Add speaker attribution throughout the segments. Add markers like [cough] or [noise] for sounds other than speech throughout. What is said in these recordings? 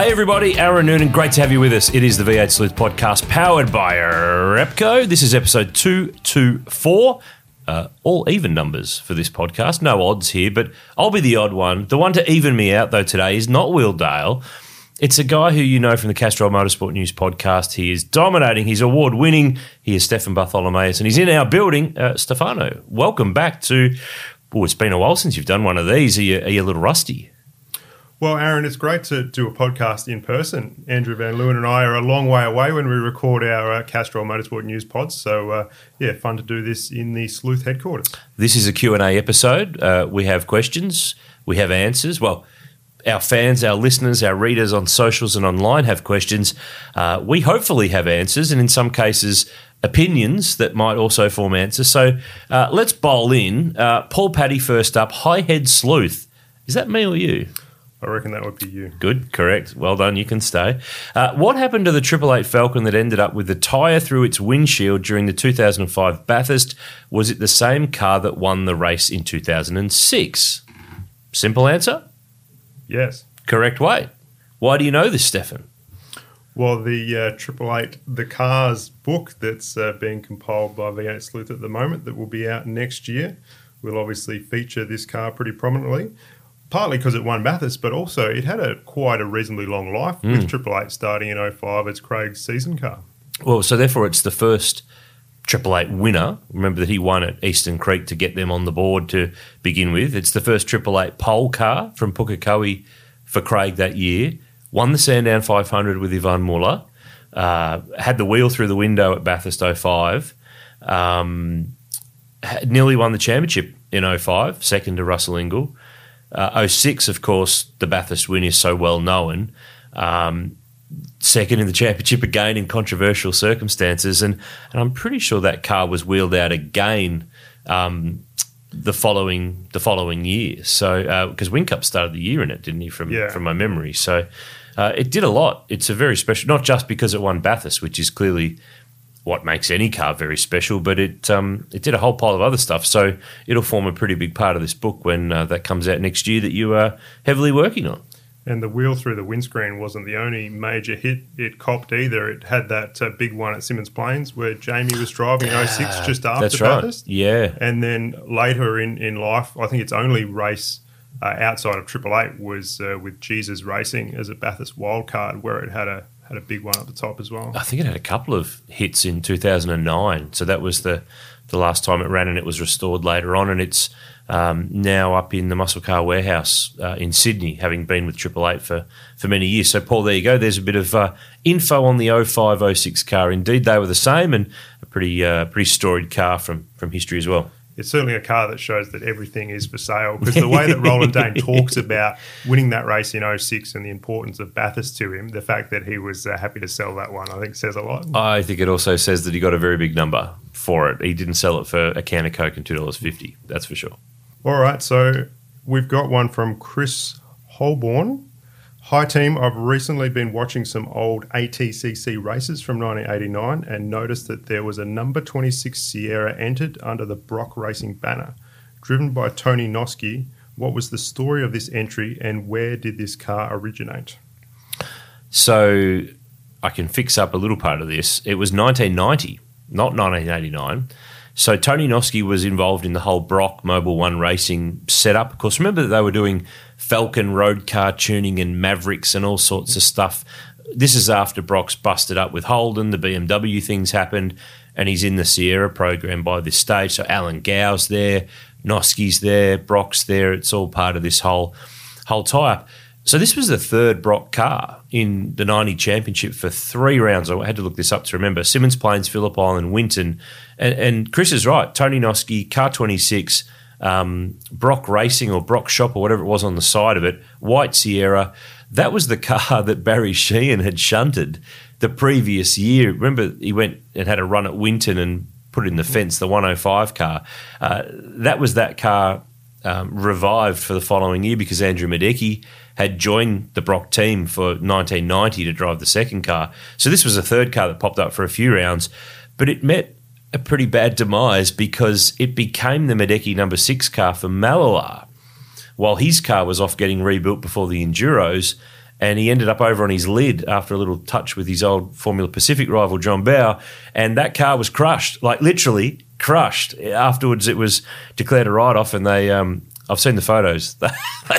Speaker 1: Hey everybody, Aaron Noonan, great to have you with us. It is the V8 Sleuth podcast powered by Repco. This is episode 224. Uh, all even numbers for this podcast, no odds here, but I'll be the odd one. The one to even me out though today is not Will Dale. It's a guy who you know from the Castrol Motorsport News podcast. He is dominating. He's award winning. He is Stefan Bartholomaeus, and he's in our building. Uh, Stefano, welcome back to. Oh, it's been a while since you've done one of these. Are you, are you a little rusty?
Speaker 2: Well, Aaron, it's great to do a podcast in person. Andrew Van Leeuwen and I are a long way away when we record our uh, Castrol Motorsport News pods. So, uh, yeah, fun to do this in the Sleuth headquarters.
Speaker 1: This is a Q&A episode. Uh, we have questions. We have answers. Well, our fans, our listeners, our readers on socials and online have questions. Uh, we hopefully have answers, and in some cases, opinions that might also form answers. So uh, let's bowl in. Uh, Paul Paddy first up. High head sleuth. Is that me or you?
Speaker 2: I reckon that would be you.
Speaker 1: Good, correct. Well done. You can stay. Uh, what happened to the Triple Eight Falcon that ended up with the tyre through its windshield during the 2005 Bathurst? Was it the same car that won the race in 2006? Simple answer.
Speaker 2: Yes.
Speaker 1: Correct way. Why do you know this, Stefan?
Speaker 2: Well, the uh, Triple Eight The Cars book that's uh, being compiled by V8 Sleuth at the moment, that will be out next year, will obviously feature this car pretty prominently partly because it won Bathurst, but also it had a quite a reasonably long life mm. with Triple Eight starting in 05 as Craig's season car.
Speaker 1: Well, so therefore it's the first Triple Eight winner. Remember that he won at Eastern Creek to get them on the board to begin with. It's the first Triple Eight pole car from Pukekohe for Craig that year. Won the Sandown 500 with Yvan Muller. Uh, had the wheel through the window at Bathurst 05. Um, nearly won the championship in 05, second to Russell Ingall. Uh, 06, of course, the Bathurst win is so well known. Um, second in the championship again in controversial circumstances, and, and I'm pretty sure that car was wheeled out again um, the following the following year. So because uh, Whincup started the year in it, didn't he? From yeah. from my memory, so uh, it did a lot. It's a very special, not just because it won Bathurst, which is clearly what makes any car very special, but it um, it did a whole pile of other stuff. So it'll form a pretty big part of this book when uh, that comes out next year that you are heavily working on.
Speaker 2: And the wheel through the windscreen wasn't the only major hit it copped either. It had that uh, big one at Symmons Plains where Jamie was driving in 06 just after
Speaker 1: That's right.
Speaker 2: Bathurst.
Speaker 1: Yeah.
Speaker 2: And then later in, in life, I think its only race uh, outside of Triple Eight was uh, with Jesus Racing as a Bathurst wildcard where it had a had a big one at the top as well.
Speaker 1: I think it had a couple of hits in 2009. So that was the the last time it ran, and it was restored later on, and it's um, now up in the muscle car warehouse uh, in Sydney, having been with Triple Eight for for many years. So Paul, there you go. There's a bit of uh, info on the 0506 car. Indeed, they were the same, and a pretty uh, pretty storied car from from history as well
Speaker 2: it's certainly a car that shows that everything is for sale because the way that Roland Dane [laughs] talks about winning that race in 06 and the importance of Bathurst to him, the fact that he was uh, happy to sell that one, I think says a lot.
Speaker 1: I think it also says that he got a very big number for it. He didn't sell it for a can of Coke and $2.50, that's for sure.
Speaker 2: All right, so we've got one from Chris Holborn. Hi, team. I've recently been watching some old ATCC races from 1989 and noticed that there was a number 26 Sierra entered under the Brock Racing banner. Driven by Tony Noske, what was the story of this entry and where did this car originate?
Speaker 1: So I can fix up a little part of this. It was 1990, not 1989. So Tony Noske was involved in the whole Brock Mobile One racing setup. Of course, remember that they were doing Falcon road car tuning and Mavericks and all sorts of stuff. This is after Brock's busted up with Holden. The BMW things happened, and he's in the Sierra program by this stage. So Alan Gow's there, Noske's there, Brock's there. It's all part of this whole whole tie up. So this was the third Brock car in the 90 championship for three rounds. I had to look this up to remember. Symmons Plains, Phillip Island, Winton. And, and Chris is right. Tony Noske, car 26, um, Brock Racing or Brock Shop or whatever it was on the side of it, white Sierra. That was the car [laughs] that Barry Sheene had shunted the previous year. Remember, he went and had a run at Winton and put it in the fence, the 105 car. Uh, that was that car um, revived for the following year because Andrew Miedecke had joined the Brock team for 1990 to drive the second car. So this was a third car that popped up for a few rounds, but it met a pretty bad demise because it became the Miedecke number six car for Mallala while his car was off getting rebuilt before the Enduros. And he ended up over on his lid after a little touch with his old Formula Pacific rival, John Bowe. And that car was crushed, like literally crushed. Afterwards, it was declared a write off, and they, um, I've seen the photos, [laughs] they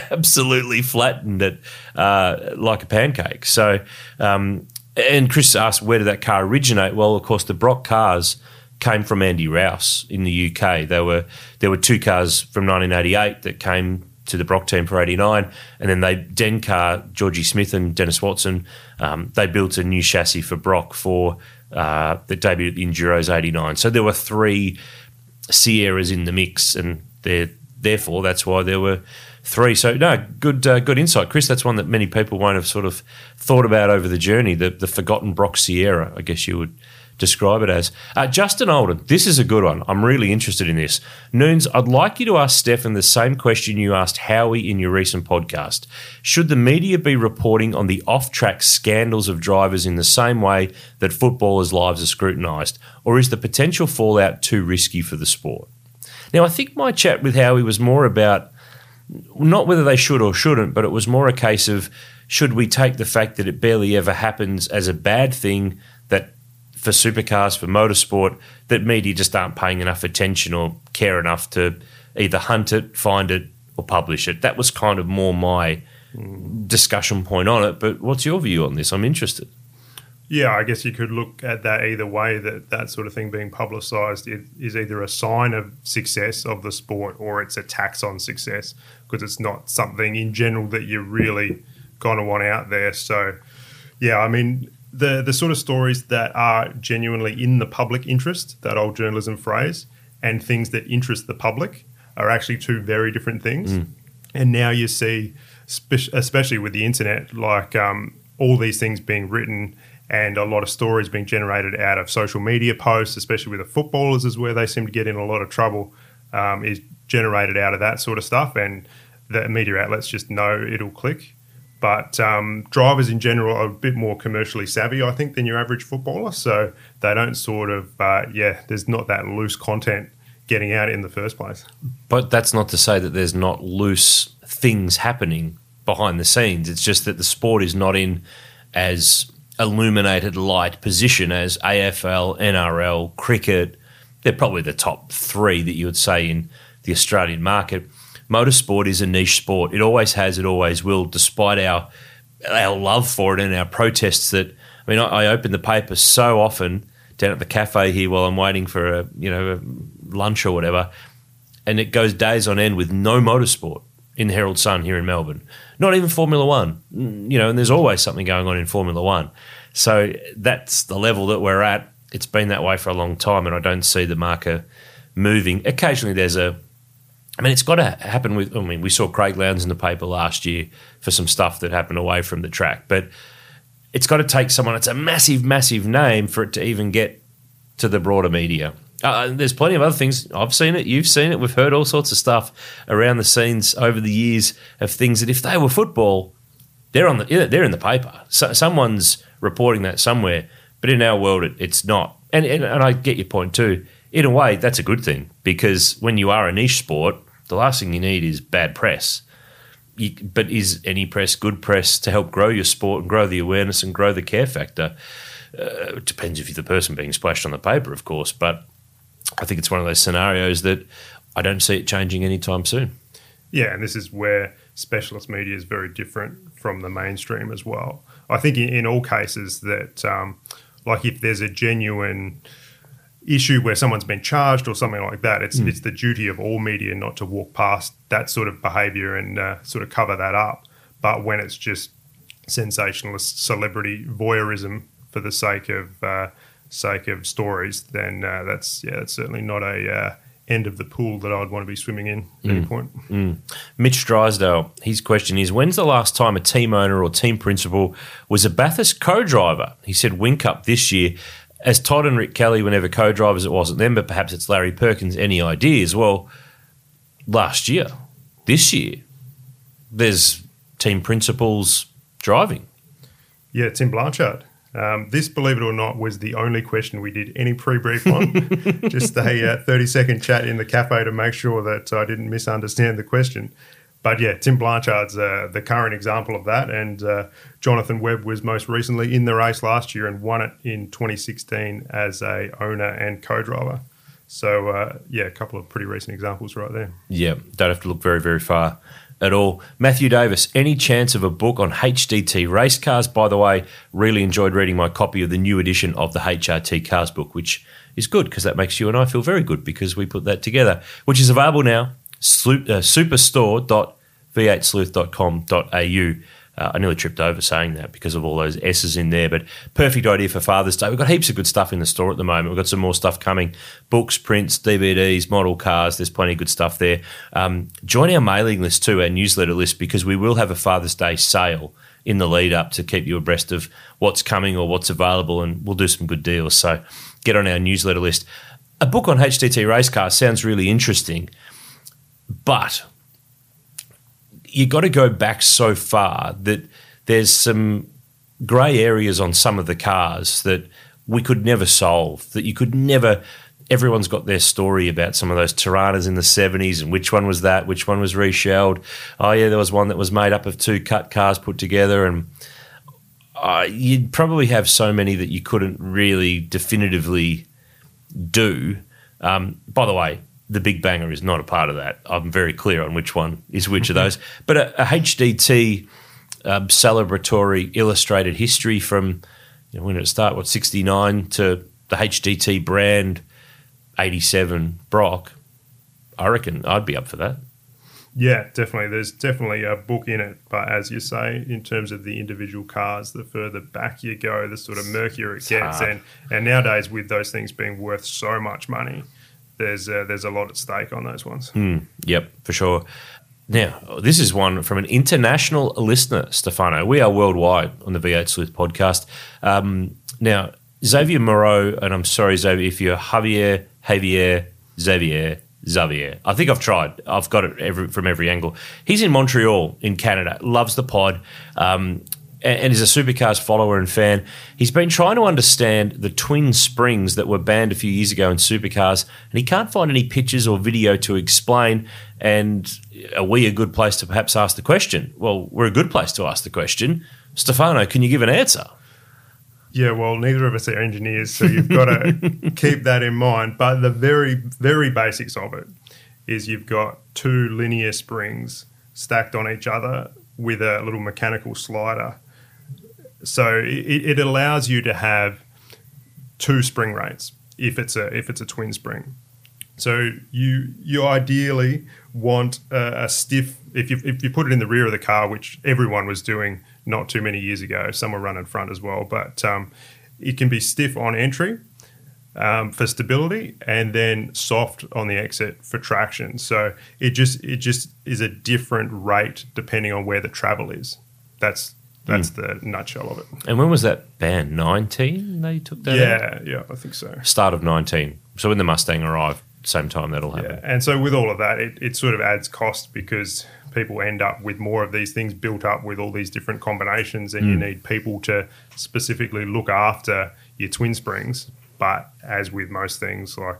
Speaker 1: absolutely flattened it uh, like a pancake. So, um, and Chris asked, where did that car originate? Well, of course, the Brock cars came from Andy Rouse in the UK. There were there were two cars from 1988 that came to the Brock team for 89. And then they, Dencar, Georgie Smith and Dennis Watson, um, they built a new chassis for Brock for uh, the debut at the Enduros 89. So there were three Sierras in the mix, and therefore that's why there were three. So no, good uh, good insight, Chris. That's one that many people won't have sort of thought about over the journey. The the forgotten Brock Sierra, I guess you would describe it as. Uh, Justin Olden, this is a good one. I'm really interested in this. Noons, I'd like you to ask Stefan the same question you asked Howie in your recent podcast. Should the media be reporting on the off track scandals of drivers in the same way that footballers' lives are scrutinised, or is the potential fallout too risky for the sport? Now, I think my chat with Howie was more about not whether they should or shouldn't, but it was more a case of should we take the fact that it barely ever happens as a bad thing that for supercars, for motorsport, that media just aren't paying enough attention or care enough to either hunt it, find it, or publish it. That was kind of more my discussion point on it. But what's your view on this? I'm interested.
Speaker 2: Yeah, I guess you could look at that either way. That that sort of thing being publicised is either a sign of success of the sport or it's a tax on success because it's not something in general that you really going to want out there. So, yeah, I mean, the the sort of stories that are genuinely in the public interest, that old journalism phrase, and things that interest the public are actually two very different things. Mm. And now you see, especially with the internet, like um, all these things being written and a lot of stories being generated out of social media posts, especially with the footballers, is where they seem to get in a lot of trouble. Um, is generated out of that sort of stuff, and the media outlets just know it'll click. But um, drivers in general are a bit more commercially savvy, I think, than your average footballer. So they don't sort of, uh, yeah, there's not that loose content getting out in the first place.
Speaker 1: But that's not to say that there's not loose things happening behind the scenes. It's just that the sport is not in as illuminated light position as AFL, NRL, cricket. They're probably the top three that you would say in the Australian market motorsport is a niche sport. It always has, it always will, despite our our love for it and our protests that I mean, I, I open the paper so often down at the cafe here while I'm waiting for a you know a lunch or whatever, and it goes days on end with no motorsport in the Herald Sun here in Melbourne. Not even Formula One, you know, and there's always something going on in Formula One. So that's the level that we're at. It's been that way for a long time, and I don't see the marker moving. Occasionally, there's a I mean, it's got to happen with. I mean, we saw Craig Lowndes in the paper last year for some stuff that happened away from the track, but it's got to take someone. It's a massive, massive name for it to even get to the broader media. Uh, there's plenty of other things. I've seen it. You've seen it. We've heard all sorts of stuff around the scenes over the years of things that if they were football, they're on the they're in the paper. So, someone's reporting that somewhere. But in our world, it, it's not. And, and and I get your point too in a way, that's a good thing because when you are a niche sport, the last thing you need is bad press. You, but is any press good press to help grow your sport and grow the awareness and grow the care factor? Uh, it depends if you're the person being splashed on the paper, of course. But I think it's one of those scenarios that I don't see it changing anytime soon.
Speaker 2: Yeah, and this is where specialist media is very different from the mainstream as well. I think in, in all cases that, um, like, if there's a genuine issue where someone's been charged or something like that. It's mm. it's the duty of all media not to walk past that sort of behaviour and uh, sort of cover that up. But when it's just sensationalist celebrity voyeurism for the sake of uh, sake of stories, then uh, that's yeah, that's certainly not a uh, end of the pool that I'd want to be swimming in at any point.
Speaker 1: Mitch Drysdale, his question is When's the last time a team owner or team principal was a Bathurst co driver? He said Whincup this year. As Todd and Rick Kelly were never co drivers, it wasn't them, but perhaps it's Larry Perkins. Any ideas? Well, last year, this year, there's team principals driving.
Speaker 2: Yeah, Tim Blanchard. Um, this, believe it or not, was the only question we did any pre-brief on. [laughs] Just a uh, thirty-second chat in the cafe to make sure that I didn't misunderstand the question. But yeah, Tim Blanchard's uh, the current example of that, and uh, Jonathan Webb was most recently in the race last year and won it in 2016 as a owner and co-driver. So uh, yeah, a couple of pretty recent examples right there.
Speaker 1: Yeah, don't have to look very, very far at all. Matthew Davis, any chance of a book on HDT race cars? By the way, really enjoyed reading my copy of the new edition of the HRT Cars book, which is good because that makes you and I feel very good because we put that together, which is available now, superstore.v8sleuth.com.au. Uh, I nearly tripped over saying that because of all those S's in there, but perfect idea for Father's Day. We've got heaps of good stuff in the store at the moment. We've got some more stuff coming books, prints, DVDs, model cars. There's plenty of good stuff there. Um, join our mailing list too, our newsletter list, because we will have a Father's Day sale in the lead up to keep you abreast of what's coming or what's available, and we'll do some good deals. So get on our newsletter list. A book on HDT race cars sounds really interesting, but you got to go back so far that there's some grey areas on some of the cars that we could never solve. That you could never. Everyone's got their story about some of those Toranas in the 70s and which one was that, which one was reshelled. Oh, yeah, there was one that was made up of two cut cars put together. And uh, you'd probably have so many that you couldn't really definitively do. Um, by the way, the Big Banger is not a part of that. I'm very clear on which one is which of those. But a, a HDT um, celebratory illustrated history from you know, when did it start? What 69 to the HDT brand 87 Brock. I reckon I'd be up for that.
Speaker 2: Yeah, definitely. There's definitely a book in it, but as you say, in terms of the individual cars, the further back you go, the sort of murkier it gets.
Speaker 1: hard.
Speaker 2: And and nowadays, with those things being worth so much money, there's uh, there's a lot at stake on those ones.
Speaker 1: Yep, for sure. Now, this is one from an international listener, Stefano. We are worldwide on the V8 Sleuth podcast. Um, now, Xavier Moreau, and I'm sorry, Xavier, if you're Javier, Javier, Xavier, Xavier. I think I've tried. I've got it every, from every angle. He's in Montreal, in Canada, loves the pod. Um, and and is a supercars follower and fan. He's been trying to understand the twin springs that were banned a few years ago in supercars, and he can't find any pictures or video to explain. And are we a good place to perhaps ask the question? Well, we're a good place to ask the question. Stefano, can you give an answer?
Speaker 2: Yeah, well, neither of us are engineers, so you've got to [laughs] keep that in mind. But the very, very basics of it is you've got two linear springs stacked on each other with a little mechanical slider. So it, it allows you to have two spring rates if it's a if it's a twin spring. So you you ideally want a, a stiff if you if you put it in the rear of the car, which everyone was doing not too many years ago. Some were running front as well, but um, it can be stiff on entry um, for stability, and then soft on the exit for traction. So it just it just is a different rate depending on where the travel is. That's that's the nutshell of it.
Speaker 1: And when was that ban? 19 they took that out?
Speaker 2: Yeah, yeah, I think so.
Speaker 1: Start of 19. So when the Mustang arrived, same time that'll happen.
Speaker 2: Yeah, and so with all of that, it, it sort of adds cost because people end up with more of these things built up with all these different combinations, and you hmm. need people to specifically look after your twin springs. But as with most things, like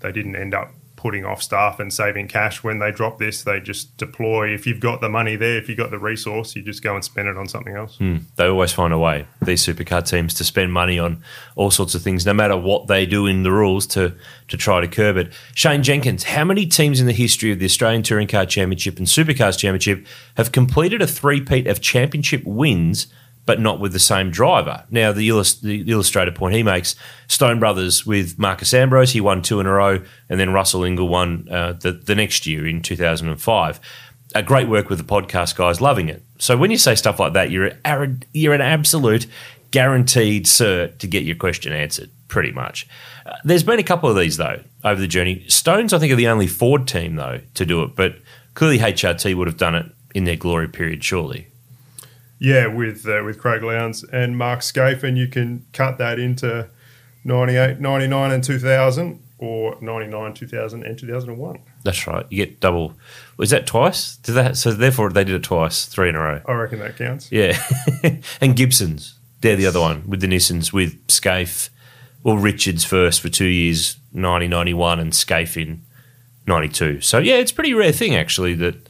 Speaker 2: they didn't end up putting off staff and saving cash when they drop this. They just deploy. If you've got the money there, if you've got the resource, you just go and spend it on something else. Hmm.
Speaker 1: They always find a way, these supercar teams, to spend money on all sorts of things, no matter what they do in the rules to, to try to curb it. Shane Jenkins, how many teams in the history of the Australian Touring Car Championship and Supercars Championship have completed a three-peat of championship wins but not with the same driver? Now, the, illus- the illustrated point he makes, Stone Brothers with Marcos Ambrose, he won two in a row, and then Russell Ingall won uh, the, the next year in 2005 a great work with the podcast guys, loving it. So when you say stuff like that, you're you're an absolute guaranteed cert to get your question answered, pretty much. Uh, there's been a couple of these, though, over the journey. Stones, I think, are the only Ford team, though, to do it, but clearly HRT would have done it in their glory period, surely.
Speaker 2: Yeah, with uh, with Craig Lowndes and Mark Skaife, and you can cut that into 98, 99 and 2000 or 99, 2000 and 2001.
Speaker 1: That's right. You get double. Was that twice? Did that? So therefore, they did it twice, three in a row.
Speaker 2: I reckon that counts.
Speaker 1: Yeah, [laughs] and Gibsons. They're the other one with the Nissans with Skaife. or Richards first for two years, 90, 91, and Scaife in 92. So, yeah, it's a pretty rare thing, actually, that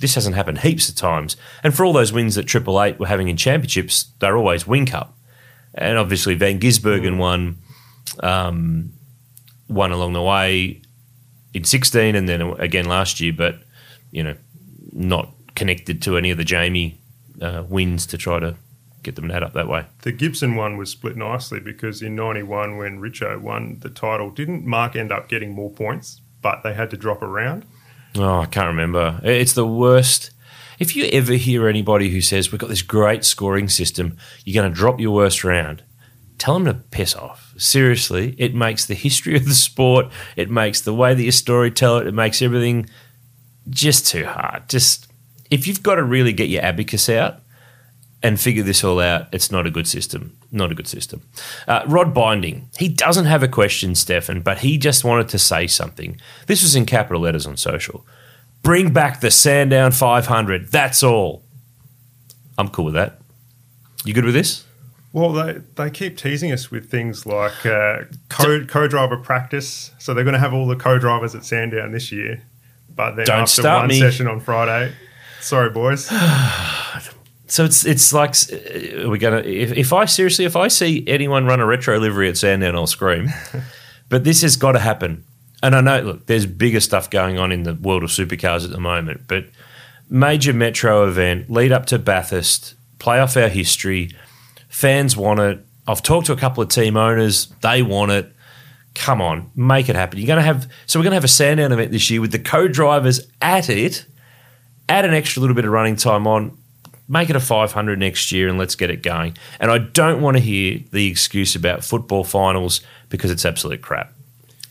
Speaker 1: this hasn't happened heaps of times. And for all those wins that Triple Eight were having in championships, they're always Whincup. And obviously, Van Gisbergen won, um, won along the way in 16 and then again last year, but, you know, not connected to any of the Jamie uh, wins to try to get them to add up that way.
Speaker 2: The Gibson one was split nicely because in 91, when Richo won the title, didn't Mark end up getting more points, but they had to drop around?
Speaker 1: Oh, I can't remember. It's the worst. If you ever hear anybody who says, We've got this great scoring system, you're going to drop your worst round, tell them to piss off. Seriously, it makes the history of the sport, it makes the way that you storytell it, it makes everything just too hard. Just if you've got to really get your abacus out and figure this all out, it's not a good system. Not a good system. Uh, Rod Binding, he doesn't have a question, Stefan, but he just wanted to say something. This was in capital letters on social. Bring back the Sandown 500. That's all. I'm cool with that. You good with this?
Speaker 2: Well, they, they keep teasing us with things like uh, co driver practice. So they're going to have all the co drivers at Sandown this year, but then
Speaker 1: Don't
Speaker 2: after one
Speaker 1: me.
Speaker 2: session on Friday, sorry boys, [sighs] [sighs] [sighs]
Speaker 1: So it's it's like uh, we're gonna. If, if I seriously, if I see anyone run a retro livery at Sandown, I'll scream. [laughs] but this has got to happen. And I know, look, there's bigger stuff going on in the world of supercars at the moment, but major metro event, lead up to Bathurst, play off our history. Fans want it. I've talked to a couple of team owners; they want it. Come on, make it happen. You're going to have so we're going to have a Sandown event this year with the co-drivers at it. Add an extra little bit of running time on make it a 500 next year and let's get it going. And I don't want to hear the excuse about football finals because it's absolute crap.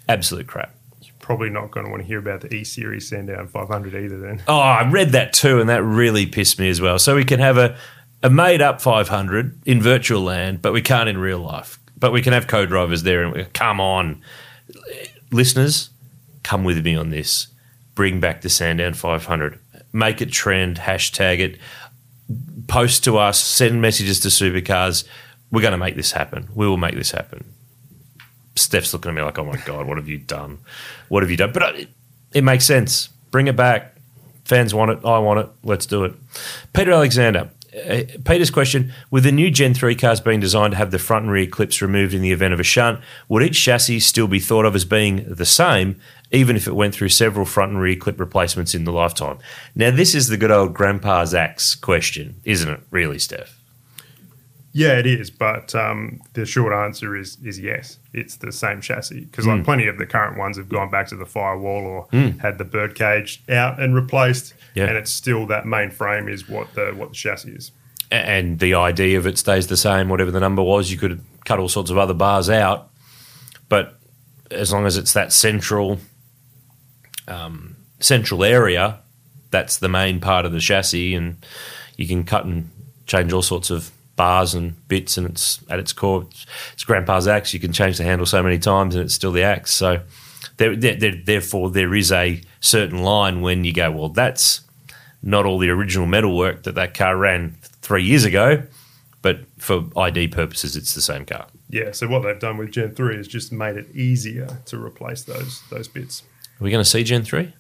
Speaker 1: Absolute crap.
Speaker 2: You're probably not going to want to hear about the E Series Sandown 500 either. Then
Speaker 1: Oh, I read that too, and that really pissed me as well. So we can have a, a made up 500 in virtual land, but we can't in real life. But we can have co drivers there. And we, come on. Listeners, come with me on this. Bring back the Sandown 500. Make it trend, hashtag it. Post to us, send messages to Supercars. We're going to make this happen. We will make this happen. Steph's looking at me like, oh my God, what have you done? What have you done? But uh, it, it makes sense. Bring it back. Fans want it. I want it. Let's do it. Peter Alexander. Uh, Peter's question With the new Gen 3 cars being designed to have the front and rear clips removed in the event of a shunt, would each chassis still be thought of as being the same, even if it went through several front and rear clip replacements in the lifetime? Now, this is the good old grandpa's axe question, isn't it, really, Steph?
Speaker 2: Yeah, it is. But um, the short answer is is yes. It's the same chassis because like plenty of the current ones have gone back to the firewall or had the bird cage out and replaced,
Speaker 1: Yeah.
Speaker 2: and it's still that main frame is what the what the chassis is.
Speaker 1: and the ID of it stays the same, whatever the number was. You could cut all sorts of other bars out, but as long as it's that central um, central area, that's the main part of the chassis, and you can cut and change all sorts of bars and bits, and it's at its core, it's, it's Grandpa's axe. You can change the handle so many times, and it's still the axe. So, there, there, there, therefore, there is a certain line when you go, well, that's not all the original metalwork that that car ran three years ago, but for ID purposes, it's the same car.
Speaker 2: Yeah. So what they've done with Gen three is just made it easier to replace those those bits.
Speaker 1: Are we going to see Gen 3?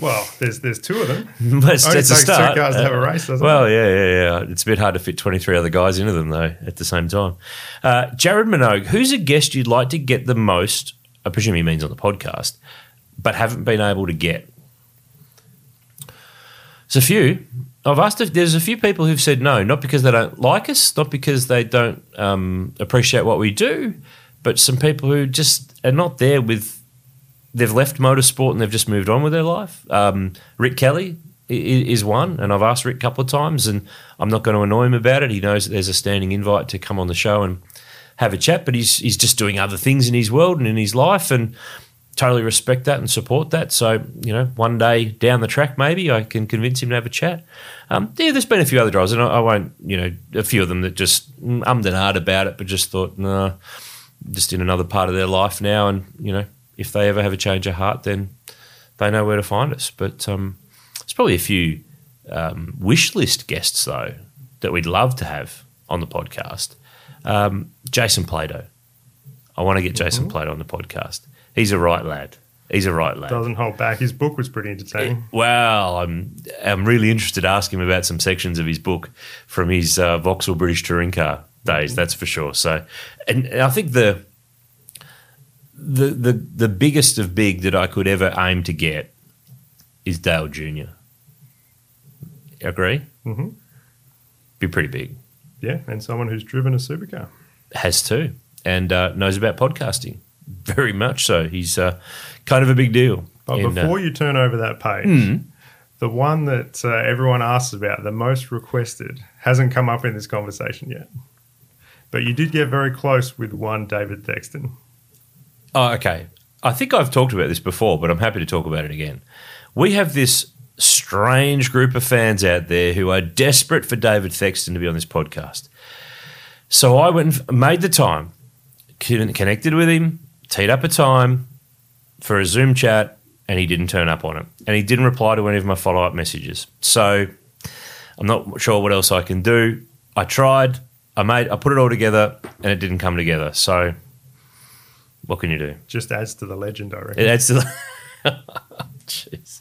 Speaker 2: Well, there's there's two of them. [laughs]
Speaker 1: Let's,
Speaker 2: Only
Speaker 1: it's a
Speaker 2: takes two
Speaker 1: start.
Speaker 2: cars to have a race, doesn't
Speaker 1: well, yeah, yeah, yeah. It's a bit hard to fit 23 other guys into them, though, at the same time. Uh, Jared Minogue, who's a guest you'd like to get the most? I presume he means on the podcast, but haven't been able to get. There's a few. I've asked if there's a few people who've said no, not because they don't like us, not because they don't um, appreciate what we do, but some people who just are not there with. They've left motorsport and they've just moved on with their life. Um, Rick Kelly, is one, and I've asked Rick a couple of times, and I'm not going to annoy him about it. He knows that there's a standing invite to come on the show and have a chat, but he's he's just doing other things in his world and in his life, and totally respect that and support that. So you know, one day down the track, maybe I can convince him to have a chat. Um, yeah, there's been a few other drivers, and I, I won't, you know, a few of them that just mm, ummed and ahed about it, but just thought, no, just in another part of their life now, and you know, if they ever have a change of heart, then they know where to find us. But um, there's probably a few um, wish list guests though that we'd love to have on the podcast. Um, Jason Plato. I want to get Jason Plato on the podcast. He's a right lad. He's a right lad.
Speaker 2: Doesn't hold back. His book was pretty entertaining.
Speaker 1: Well, I'm I'm really interested to ask him about some sections of his book from his uh, Vauxhall British touring car days. That's for sure. So, and, and I think the the the the biggest of big that I could ever aim to get is Dale Junior. Agree?
Speaker 2: Mhm.
Speaker 1: Be pretty big.
Speaker 2: Yeah, and someone who's driven a supercar.
Speaker 1: Has to and uh, knows about podcasting very much. So he's uh, kind of a big deal.
Speaker 2: But
Speaker 1: uh,
Speaker 2: before you turn over that page, the one that uh, everyone asks about, the most requested, hasn't come up in this conversation yet. But you did get very close with one David Thexton.
Speaker 1: Oh, okay. I think I've talked about this before, but I'm happy to talk about it again. We have this strange group of fans out there who are desperate for David Thexton to be on this podcast. So I went and made the time, connected with him, teed up a time for a Zoom chat, and he didn't turn up on it. And he didn't reply to any of my follow up messages. So I'm not sure what else I can do. I tried, I made, I put it all together, and it didn't come together. So what can you do?
Speaker 2: Just adds to the legend, I reckon.
Speaker 1: It adds to the. [laughs] Jeez.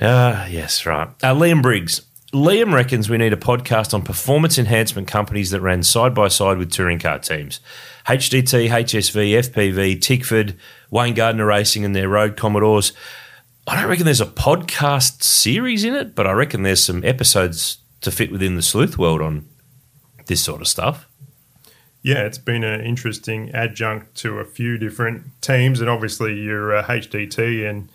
Speaker 1: Ah, yes, right. Uh, Liam Briggs. Liam reckons we need a podcast on performance enhancement companies that ran side by side with touring car teams. HDT, HSV, FPV, Tickford, Wayne Gardner Racing, and their road Commodores. I don't reckon there's a podcast series in it, but I reckon there's some episodes to fit within the sleuth world on this sort of stuff.
Speaker 2: Yeah, it's been an interesting adjunct to a few different teams, and obviously your uh, HDT and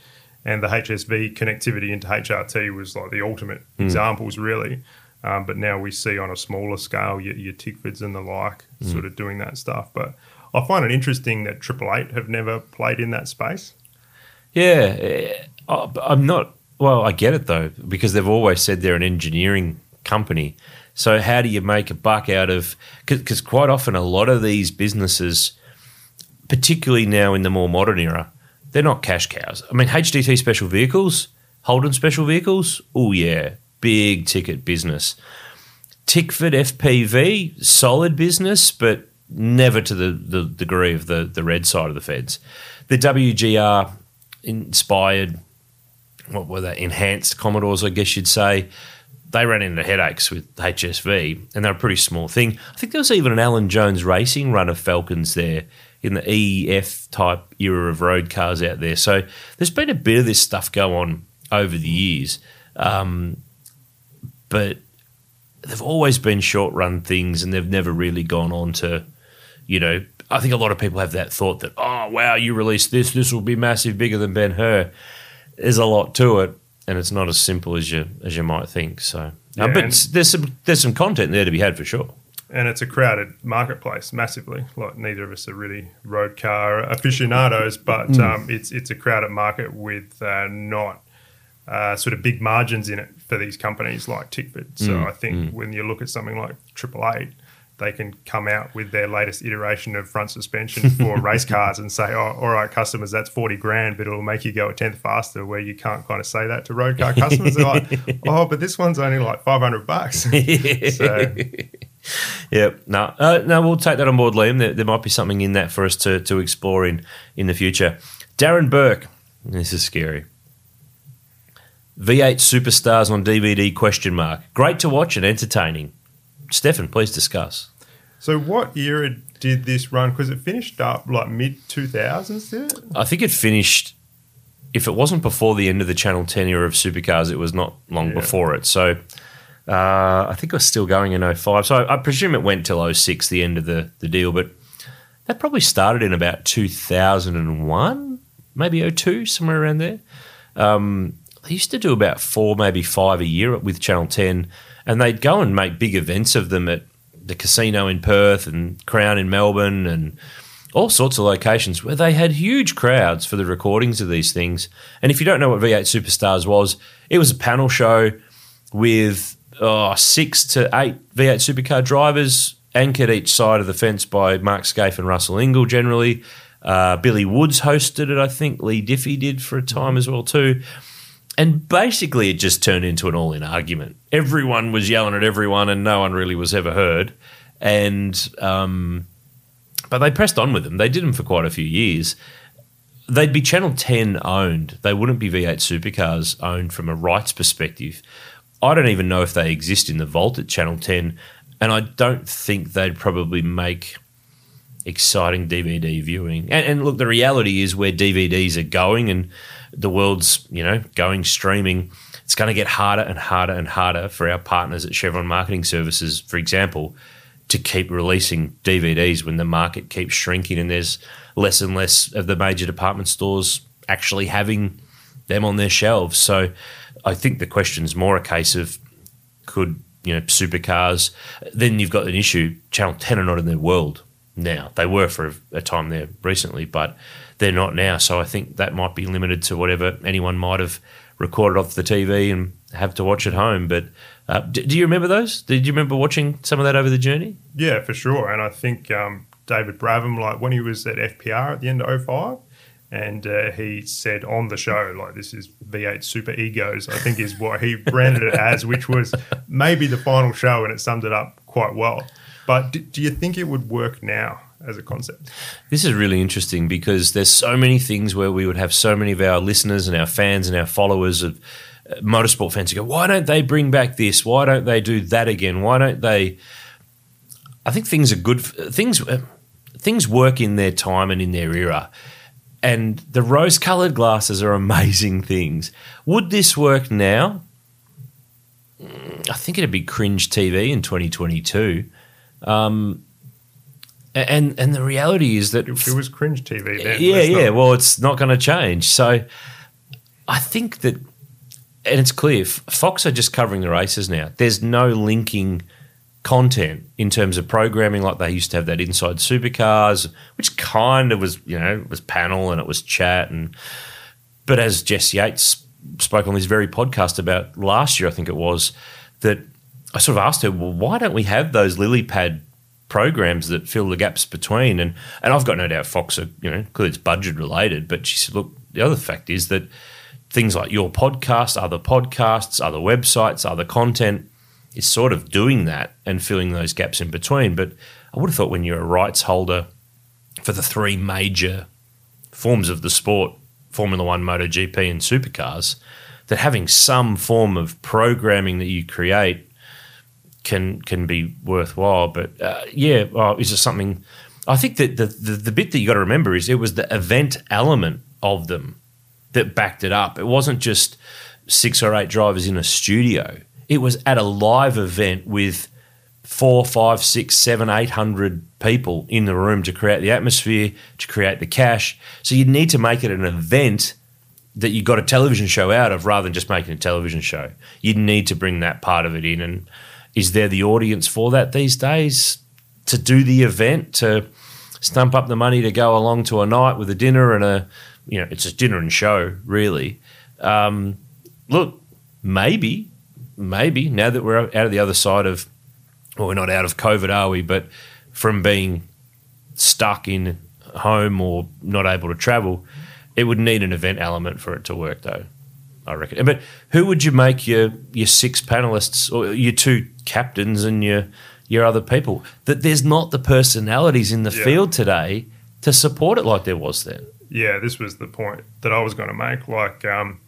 Speaker 2: and the HSV connectivity into HRT was like the ultimate examples, really. Um, but now we see on a smaller scale your, your Tickfords and the like sort of doing that stuff. But I find it interesting that Triple Eight have never played in that space.
Speaker 1: Yeah, eh, I'm not. Well, I get it though because they've always said they're an engineering company. So how do you make a buck out of? Because quite often a lot of these businesses, particularly now in the more modern era, they're not cash cows. I mean, HDT special vehicles, Holden special vehicles. Oh yeah, big ticket business. Tickford FPV, solid business, but never to the, the degree of the, the red side of the feds. The WGR inspired, what were they, enhanced Commodores, I guess you'd say. They ran into headaches with HSV, and they're a pretty small thing. I think there was even an Alan Jones Racing run of Falcons there in the EF type era of road cars out there. So there's been a bit of this stuff go on over the years. Um, but they've always been short run things and they've never really gone on to, you know, I think a lot of people have that thought that, oh, wow, you released this, this will be massive, bigger than Ben Hur. There's a lot to it, and it's not as simple as you as you might think. So, uh, but there's some there's some content there to be had for sure.
Speaker 2: and it's a crowded marketplace massively. Like neither of us are really road car aficionados, but um, it's it's a crowded market with uh, not uh, sort of big margins in it for these companies like Tickford. So I think when you look at something like Triple Eight, they can come out with their latest iteration of front suspension for [laughs] race cars and say, "Oh, all right, customers, that's forty grand, but it'll make you go a tenth faster." Where you can't kind of say that to road car customers. They're like, [laughs] "Oh, but this one's only like five hundred bucks." [laughs] so
Speaker 1: Yep. No, uh, no, we'll take that on board, Liam. There, there might be something in that for us to, to explore in, in the future. Darren Burke. This is scary. V8 Superstars on DVD question mark. Great to watch and entertaining. Stefan, please discuss.
Speaker 2: So, what era did this run? Because it finished up like mid 2000s, did it?
Speaker 1: I think it finished, if it wasn't before the end of the Channel 10 era of supercars, it was not long
Speaker 2: Yeah.
Speaker 1: before it. So uh, I think it was still going in 05. So I, presume it went till 06, the end of the, the deal. But that probably started in about 2001, maybe 02, somewhere around there. Um, they used to do about four, maybe five a year with Channel 10, and they'd go and make big events of them at the casino in Perth and Crown in Melbourne and all sorts of locations where they had huge crowds for the recordings of these things. And if you don't know what V8 Superstars was, it was a panel show with oh, six to eight V8 supercar drivers anchored each side of the fence by Mark Skaife and Russell Ingall generally. Uh, Billy Woods hosted it, I think. Lee Diffey did for a time as well too. And basically, it just turned into an all-in argument. Everyone was yelling at everyone, and no one really was ever heard. And um, but they pressed on with them. They did them for quite a few years. They'd be Channel 10 owned. They wouldn't be V8 Supercars owned from a rights perspective. I don't even know if they exist in the vault at Channel 10, and I don't think they'd probably make exciting DVD viewing. And, and, look, the reality is where DVDs are going, and the world's you know going streaming. It's going to get harder and harder and harder for our partners at Chevron Marketing Services, for example, to keep releasing DVDs when the market keeps shrinking and there's less and less of the major department stores actually having them on their shelves. So I think the question's more a case of could you know supercars. Then you've got an issue. Channel Ten are not in their world now. They were for a time there recently, but they're not now. So I think that might be limited to whatever anyone might have recorded off the TV and have to watch at home. But uh, do, do, you remember those? Did you remember watching some of that over the journey?
Speaker 2: Yeah, for sure. And I think um, David Bravham, like when he was at FPR at the end of 05, and uh, he said on the show, like, this is V8 Super Egos, I think is what he [laughs] branded it as, which was maybe the final show, and it summed it up quite well. But do, do you think it would work now? As a concept.
Speaker 1: This is really interesting because there's so many things where we would have so many of our listeners and our fans and our followers of uh, motorsport fans who go, why don't they bring back this? Why don't they do that again? Why don't they? I think things are good. Things uh, things work in their time and in their era. And the rose colored glasses are [laughs] amazing things. Would this work now? Mm, I think it'd be cringe TV in 2022. Um, and and the reality is that
Speaker 2: it was cringe TV then.
Speaker 1: Yeah, yeah. Not... Well, it's not going to change. So I think that, and it's clear, Fox are just covering the races now. There's no linking content in terms of programming like they used to have that inside supercars which kind of was you know was panel and it was chat and but as jess yates spoke on this very podcast about last year i think it was that i sort of asked her well why don't we have those lily pad programs that fill the gaps between. And and I've got no doubt Fox are, you know, clearly it's budget related, but she said, look, the other fact is that things like your podcast, other podcasts, other websites, other content is sort of doing that and filling those gaps in between. But I would have thought when you're a rights holder for the three major forms of the sport, Formula One, MotoGP, and supercars, that having some form of programming that you create can can be worthwhile. But uh, yeah, well, is it something? I think that the, the, the bit that you got to remember is it was the event element of them that backed it up. It wasn't just six or eight drivers in a studio. It was at a live event with four, five, six, seven, eight hundred people in the room to create the atmosphere, to create the cash. So you need to make it an event that you got a television show out of rather than just making a television show. You need to bring that part of it in and is there the audience for that these days? To do the event to stump up the money to go along to a night with a dinner and a you know it's a dinner and show really. Um, look maybe maybe now that we're out of the other side of well we're not out of covid are we? But from being stuck in home or not able to travel it would need an event element for it to work though I reckon. But who would you make your your six panelists or your two captains and your your other people? That there's not the personalities in the yeah. field today to support it like there was then.
Speaker 2: Yeah, this was the point that I was going to make. Like, um,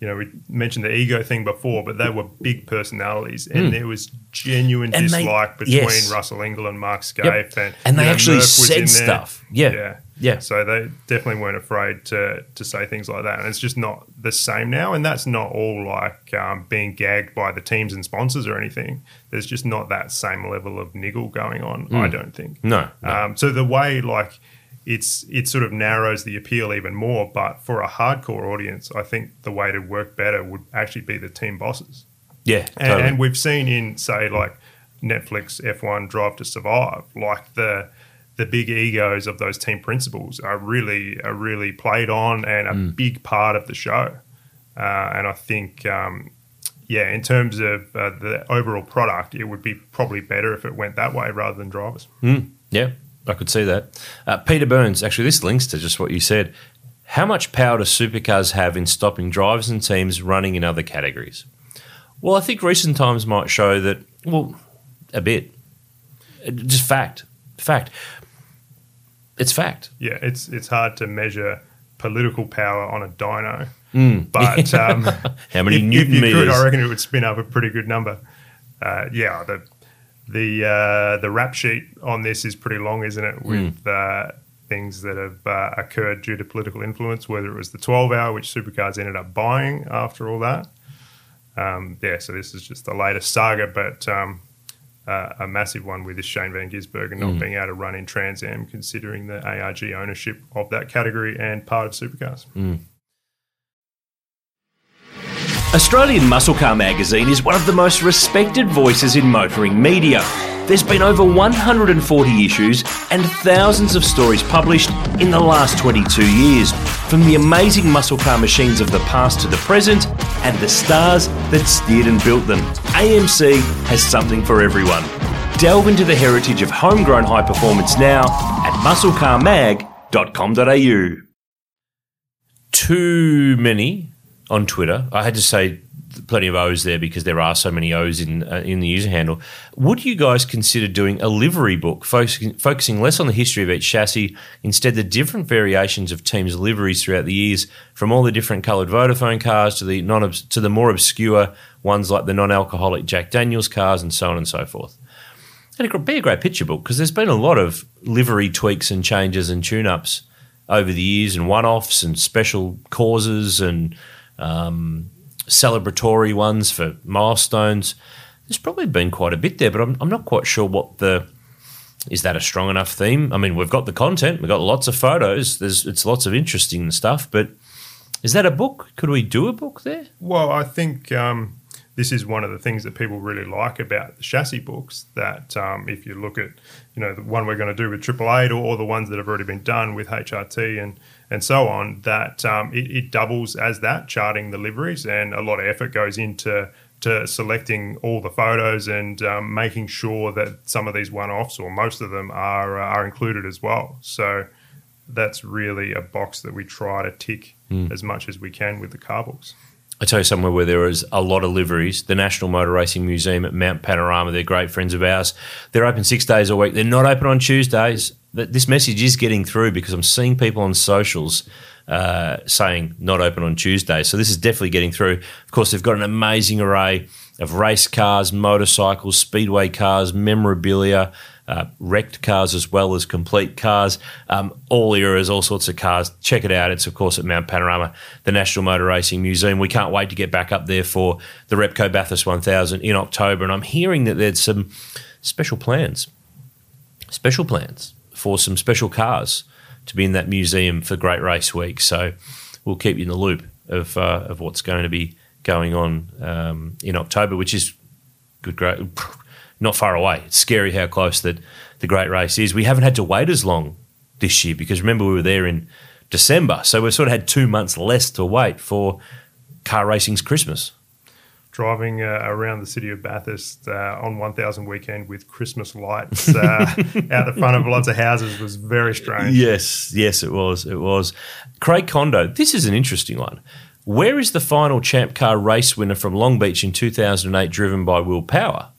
Speaker 2: you know, we mentioned the ego thing before, but they were big personalities, and mm. there was genuine and dislike they, between yes. Russell Ingall and Mark Skaife, yep. and
Speaker 1: and they know, actually said stuff. Yeah, yeah, yeah.
Speaker 2: So they definitely weren't afraid to to say things like that, and it's just not the same now. And that's not all like um, being gagged by the teams and sponsors or anything. There's just not that same level of niggle going on. Mm. I don't think.
Speaker 1: No. no.
Speaker 2: Um, so the way like it's it sort of narrows the appeal even more. But for a hardcore audience, I think the way to work better would actually be the team bosses.
Speaker 1: Yeah,
Speaker 2: And,
Speaker 1: totally.
Speaker 2: and we've seen in say like Netflix F1 Drive to Survive, like the the big egos of those team principals are really are really played on and a big part of the show. Uh, and I think, um, yeah, in terms of uh, the overall product, it would be probably better if it went that way rather than drivers.
Speaker 1: Yeah, I could see that. Uh, Peter Burns, actually, this links to just what you said. How much power do supercars have in stopping drivers and teams running in other categories? Well, I think recent times might show that, well, a bit. Uh, Just fact. Fact. It's fact.
Speaker 2: Yeah, it's it's hard to measure political power on a dyno, but [laughs] um, [laughs]
Speaker 1: How many
Speaker 2: if,
Speaker 1: newton
Speaker 2: if you
Speaker 1: meters?
Speaker 2: could, I reckon it would spin up a pretty good number. Uh, yeah, the the uh, the rap sheet on this is pretty long, isn't it? With uh, things that have uh, occurred due to political influence, whether it was the 12 hour, which supercars ended up buying after all that. Um, yeah, so this is just the latest saga, but um, uh, a massive one with this Shane Van Gisbergen not being able to run in Trans Am, considering the ARG ownership of that category and part of supercars.
Speaker 3: Australian Muscle Car magazine is one of the most respected voices in motoring media. There's been over 140 issues and thousands of stories published in the last 22 years, from the amazing muscle car machines of the past to the present, and the stars that steered and built them. AMC has something for everyone. Delve into the heritage of homegrown high performance now at musclecarmag.com.au.
Speaker 1: too many on Twitter. I had to say plenty of O's there because there are so many O's in uh, in the user handle. Would you guys consider doing a livery book focusing, focusing less on the history of each chassis, instead the different variations of teams' liveries throughout the years, from all the different coloured Vodafone cars to the non to the more obscure ones like the non-alcoholic Jack Daniels cars and so on and so forth? And it'd be a great picture book because there's been a lot of livery tweaks and changes and tune-ups over the years and one-offs and special causes and um, celebratory ones for milestones. There's probably been quite a bit there, but I'm, I'm not quite sure what the is that a strong enough theme. I mean, we've got the content, we've got lots of photos. There's it's lots of interesting stuff, but is that a book? Could we do a book there?
Speaker 2: Well, I think um, this is one of the things that people really like about the chassis books. That um, if you look at, you know, the one we're going to do with Triple Eight or, or the ones that have already been done with HRT and and so on, that um, it, it doubles as that charting the liveries, and a lot of effort goes into to selecting all the photos and um, making sure that some of these one-offs or most of them are uh, are included as well. So that's really a box that we try to tick as much as we can with the car books.
Speaker 1: I tell you somewhere where there is a lot of liveries. The National Motor Racing Museum at Mount Panorama. They're great friends of ours. They're open six days a week. They're not open on Tuesdays. This message is getting through because I'm seeing people on socials uh, saying not open on Tuesdays. So this is definitely getting through. Of course, they've got an amazing array of race cars, motorcycles, speedway cars, memorabilia, uh, wrecked cars as well as complete cars, um, all eras, all sorts of cars. Check it out. It's, of course, at Mount Panorama, the National Motor Racing Museum. We can't wait to get back up there for the Repco Bathurst 1000 in October. And I'm hearing that there's some special plans, special plans for some special cars to be in that museum for Great Race Week. So we'll keep you in the loop of, uh, of what's going to be going on um, in October, which is good, great, [laughs] not far away. It's scary how close that the Great Race is. We haven't had to wait as long this year because remember we were there in December, so we've sort of had two months less to wait for car racing's Christmas.
Speaker 2: driving uh, around the city of Bathurst uh, on 1000 weekend with Christmas lights uh, [laughs] out the front of lots of houses was very strange.
Speaker 1: Yes, yes, it was. It was. Craig Condo, this is an interesting one. Where is the final Champ Car race winner from Long Beach in 2008 driven by Will Power?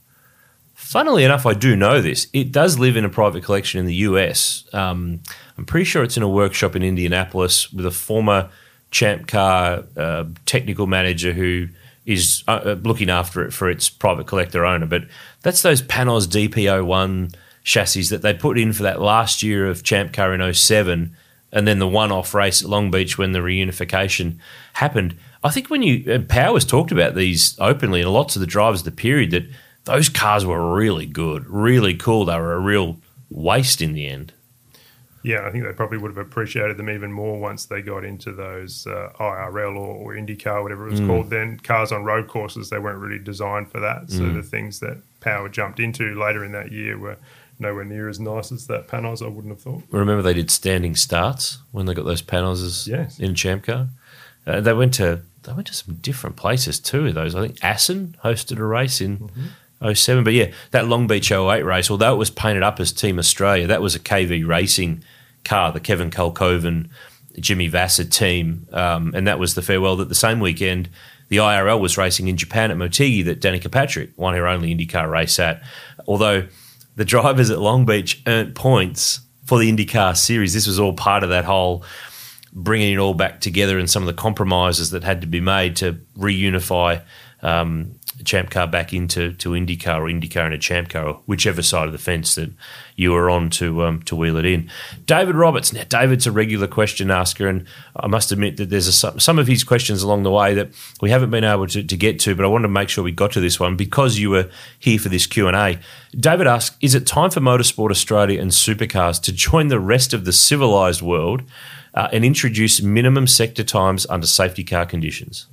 Speaker 1: Funnily enough, I do know this. It does live in a private collection in the US. Um, I'm pretty sure it's in a workshop in Indianapolis with a former Champ Car uh, technical manager who is uh, uh, looking after it for its private collector owner. But that's those Panoz DP01 chassis that they put in for that last year of Champ Car in 07 and then the one-off race at Long Beach when the reunification happened. I think when you Powers talked about these openly, and lots of the drivers of the period that those cars were really good, really cool. They were a real waste in the end.
Speaker 2: Yeah, I think they probably would have appreciated them even more once they got into those uh, IRL or, or IndyCar, whatever it was called. Then cars on road courses, they weren't really designed for that. So the things that Power jumped into later in that year were nowhere near as nice as that Panoz, I wouldn't have thought.
Speaker 1: Remember they did standing starts when they got those panels
Speaker 2: Yes.
Speaker 1: in Champ Car. Uh, they went to they went to some different places too. Those I think Assen hosted a race in
Speaker 2: Mm-hmm.
Speaker 1: 07. But yeah, that Long Beach 08 race, although it was painted up as Team Australia, that was a KV Racing car, the Kevin Kalkhoven, Jimmy Vasser team, um, and that was the farewell that the same weekend the IRL was racing in Japan at Motegi that Danica Patrick won her only IndyCar race at. Although the drivers at Long Beach earned points for the IndyCar series, this was all part of that whole bringing it all back together and some of the compromises that had to be made to reunify um, Champ Car back into to IndyCar or IndyCar and a Champ Car, or whichever side of the fence that you were on to um, to wheel it in. David Roberts. Now, David's a regular question asker, and I must admit that there's a, some some of his questions along the way that we haven't been able to, to get to, but I wanted to make sure we got to this one because you were here for this Q and A. David asks: Is it time for Motorsport Australia and supercars to join the rest of the civilized world? Uh, and introduce minimum sector times under safety car conditions.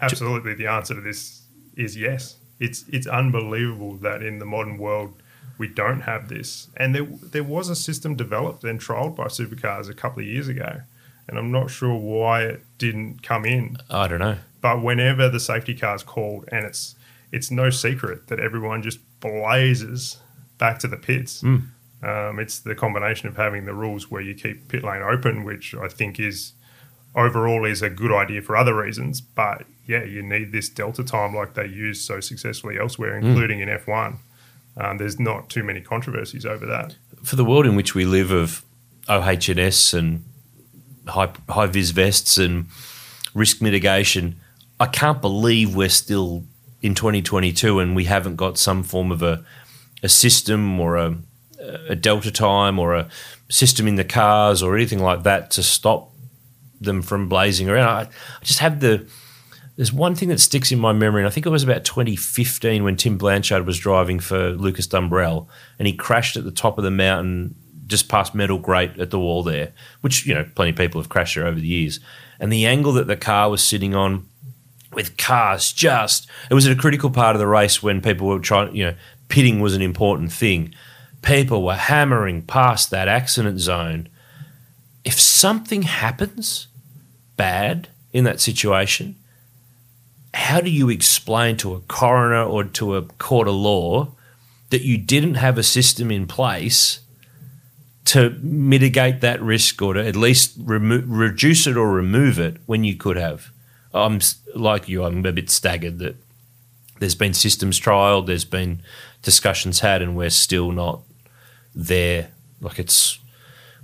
Speaker 2: Absolutely, the answer to this is yes. It's it's unbelievable that in the modern world we don't have this. And there there was a system developed and trialled by supercars a couple of years ago, and I'm not sure why it didn't come in.
Speaker 1: I don't know.
Speaker 2: But whenever the safety car is called, and it's it's no secret that everyone just blazes back to the pits. Um, it's the combination of having the rules where you keep pit lane open, which I think is overall is a good idea for other reasons. But yeah, you need this delta time like they use so successfully elsewhere, including in F1. Um, there's not too many controversies over that.
Speaker 1: For the world in which we live of OHS and high, high vis vests and risk mitigation, I can't believe we're still in 2022 and we haven't got some form of a, a system or a, a delta time or a system in the cars or anything like that to stop them from blazing around. I, I just have the. There's one thing that sticks in my memory, and I think it was about 2015 when Tim Blanchard was driving for Lucas Dumbrell, and he crashed at the top of the mountain just past Metal Grate at the wall there, which you know plenty of people have crashed there over the years. And the angle that the car was sitting on, with cars just it was at a critical part of the race when people were trying, you know, pitting was an important thing. People were hammering past that accident zone. If something happens bad in that situation, how do you explain to a coroner or to a court of law that you didn't have a system in place to mitigate that risk or to at least remo- reduce it or remove it when you could have? I'm like you, I'm a bit staggered that there's been systems trialed, there's been discussions had, and we're still not there. Like it's,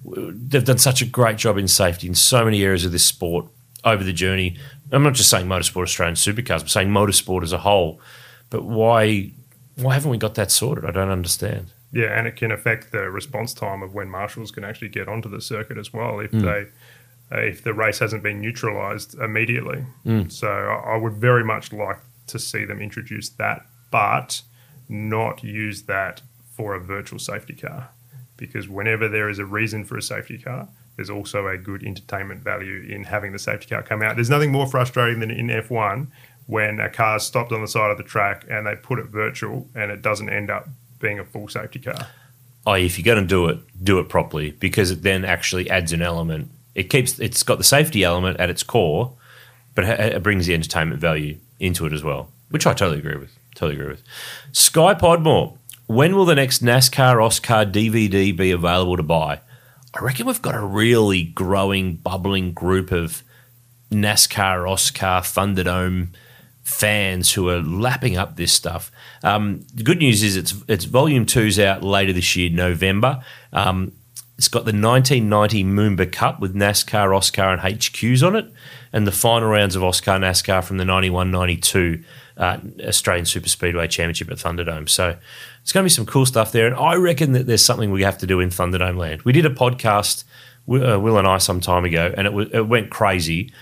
Speaker 1: they've done such a great job in safety in so many areas of this sport over the journey. I'm not just saying motorsport Australian supercars, I'm saying motorsport as a whole. But why, why haven't we got that sorted? I don't understand.
Speaker 2: Yeah, and it can affect the response time of when marshals can actually get onto the circuit as well if they uh, if the race hasn't been neutralised immediately. So I I would very much like to see them introduce that, but not use that for a virtual safety car, because whenever there is a reason for a safety car. There's also a good entertainment value in having the safety car come out. There's nothing more frustrating than in F1 when a car's stopped on the side of the track and they put it virtual and it doesn't end up being a full safety car.
Speaker 1: oh, if you're going to do it, do it properly because it then actually adds an element. It keeps it's got the safety element at its core, but it brings the entertainment value into it as well, which I totally agree with. Totally agree with. Sky Podmore, when will the next NASCAR AUSCAR DVD be available to buy? I reckon we've got a really growing, bubbling group of NASCAR, AUSCAR, Thunderdome fans who are lapping up this stuff. Um, the good news is it's it's volume two's out later this year, November. Um, it's got the 1990 Moomba Cup with NASCAR, AUSCAR, and HQs on it, and the final rounds of AUSCAR NASCAR from the 91 92 uh, Australian Super Speedway Championship at Thunderdome. So it's going to be some cool stuff there. And I reckon that there's something we have to do in Thunderdome land. We did a podcast, uh, Will and I, some time ago, and it, it went crazy.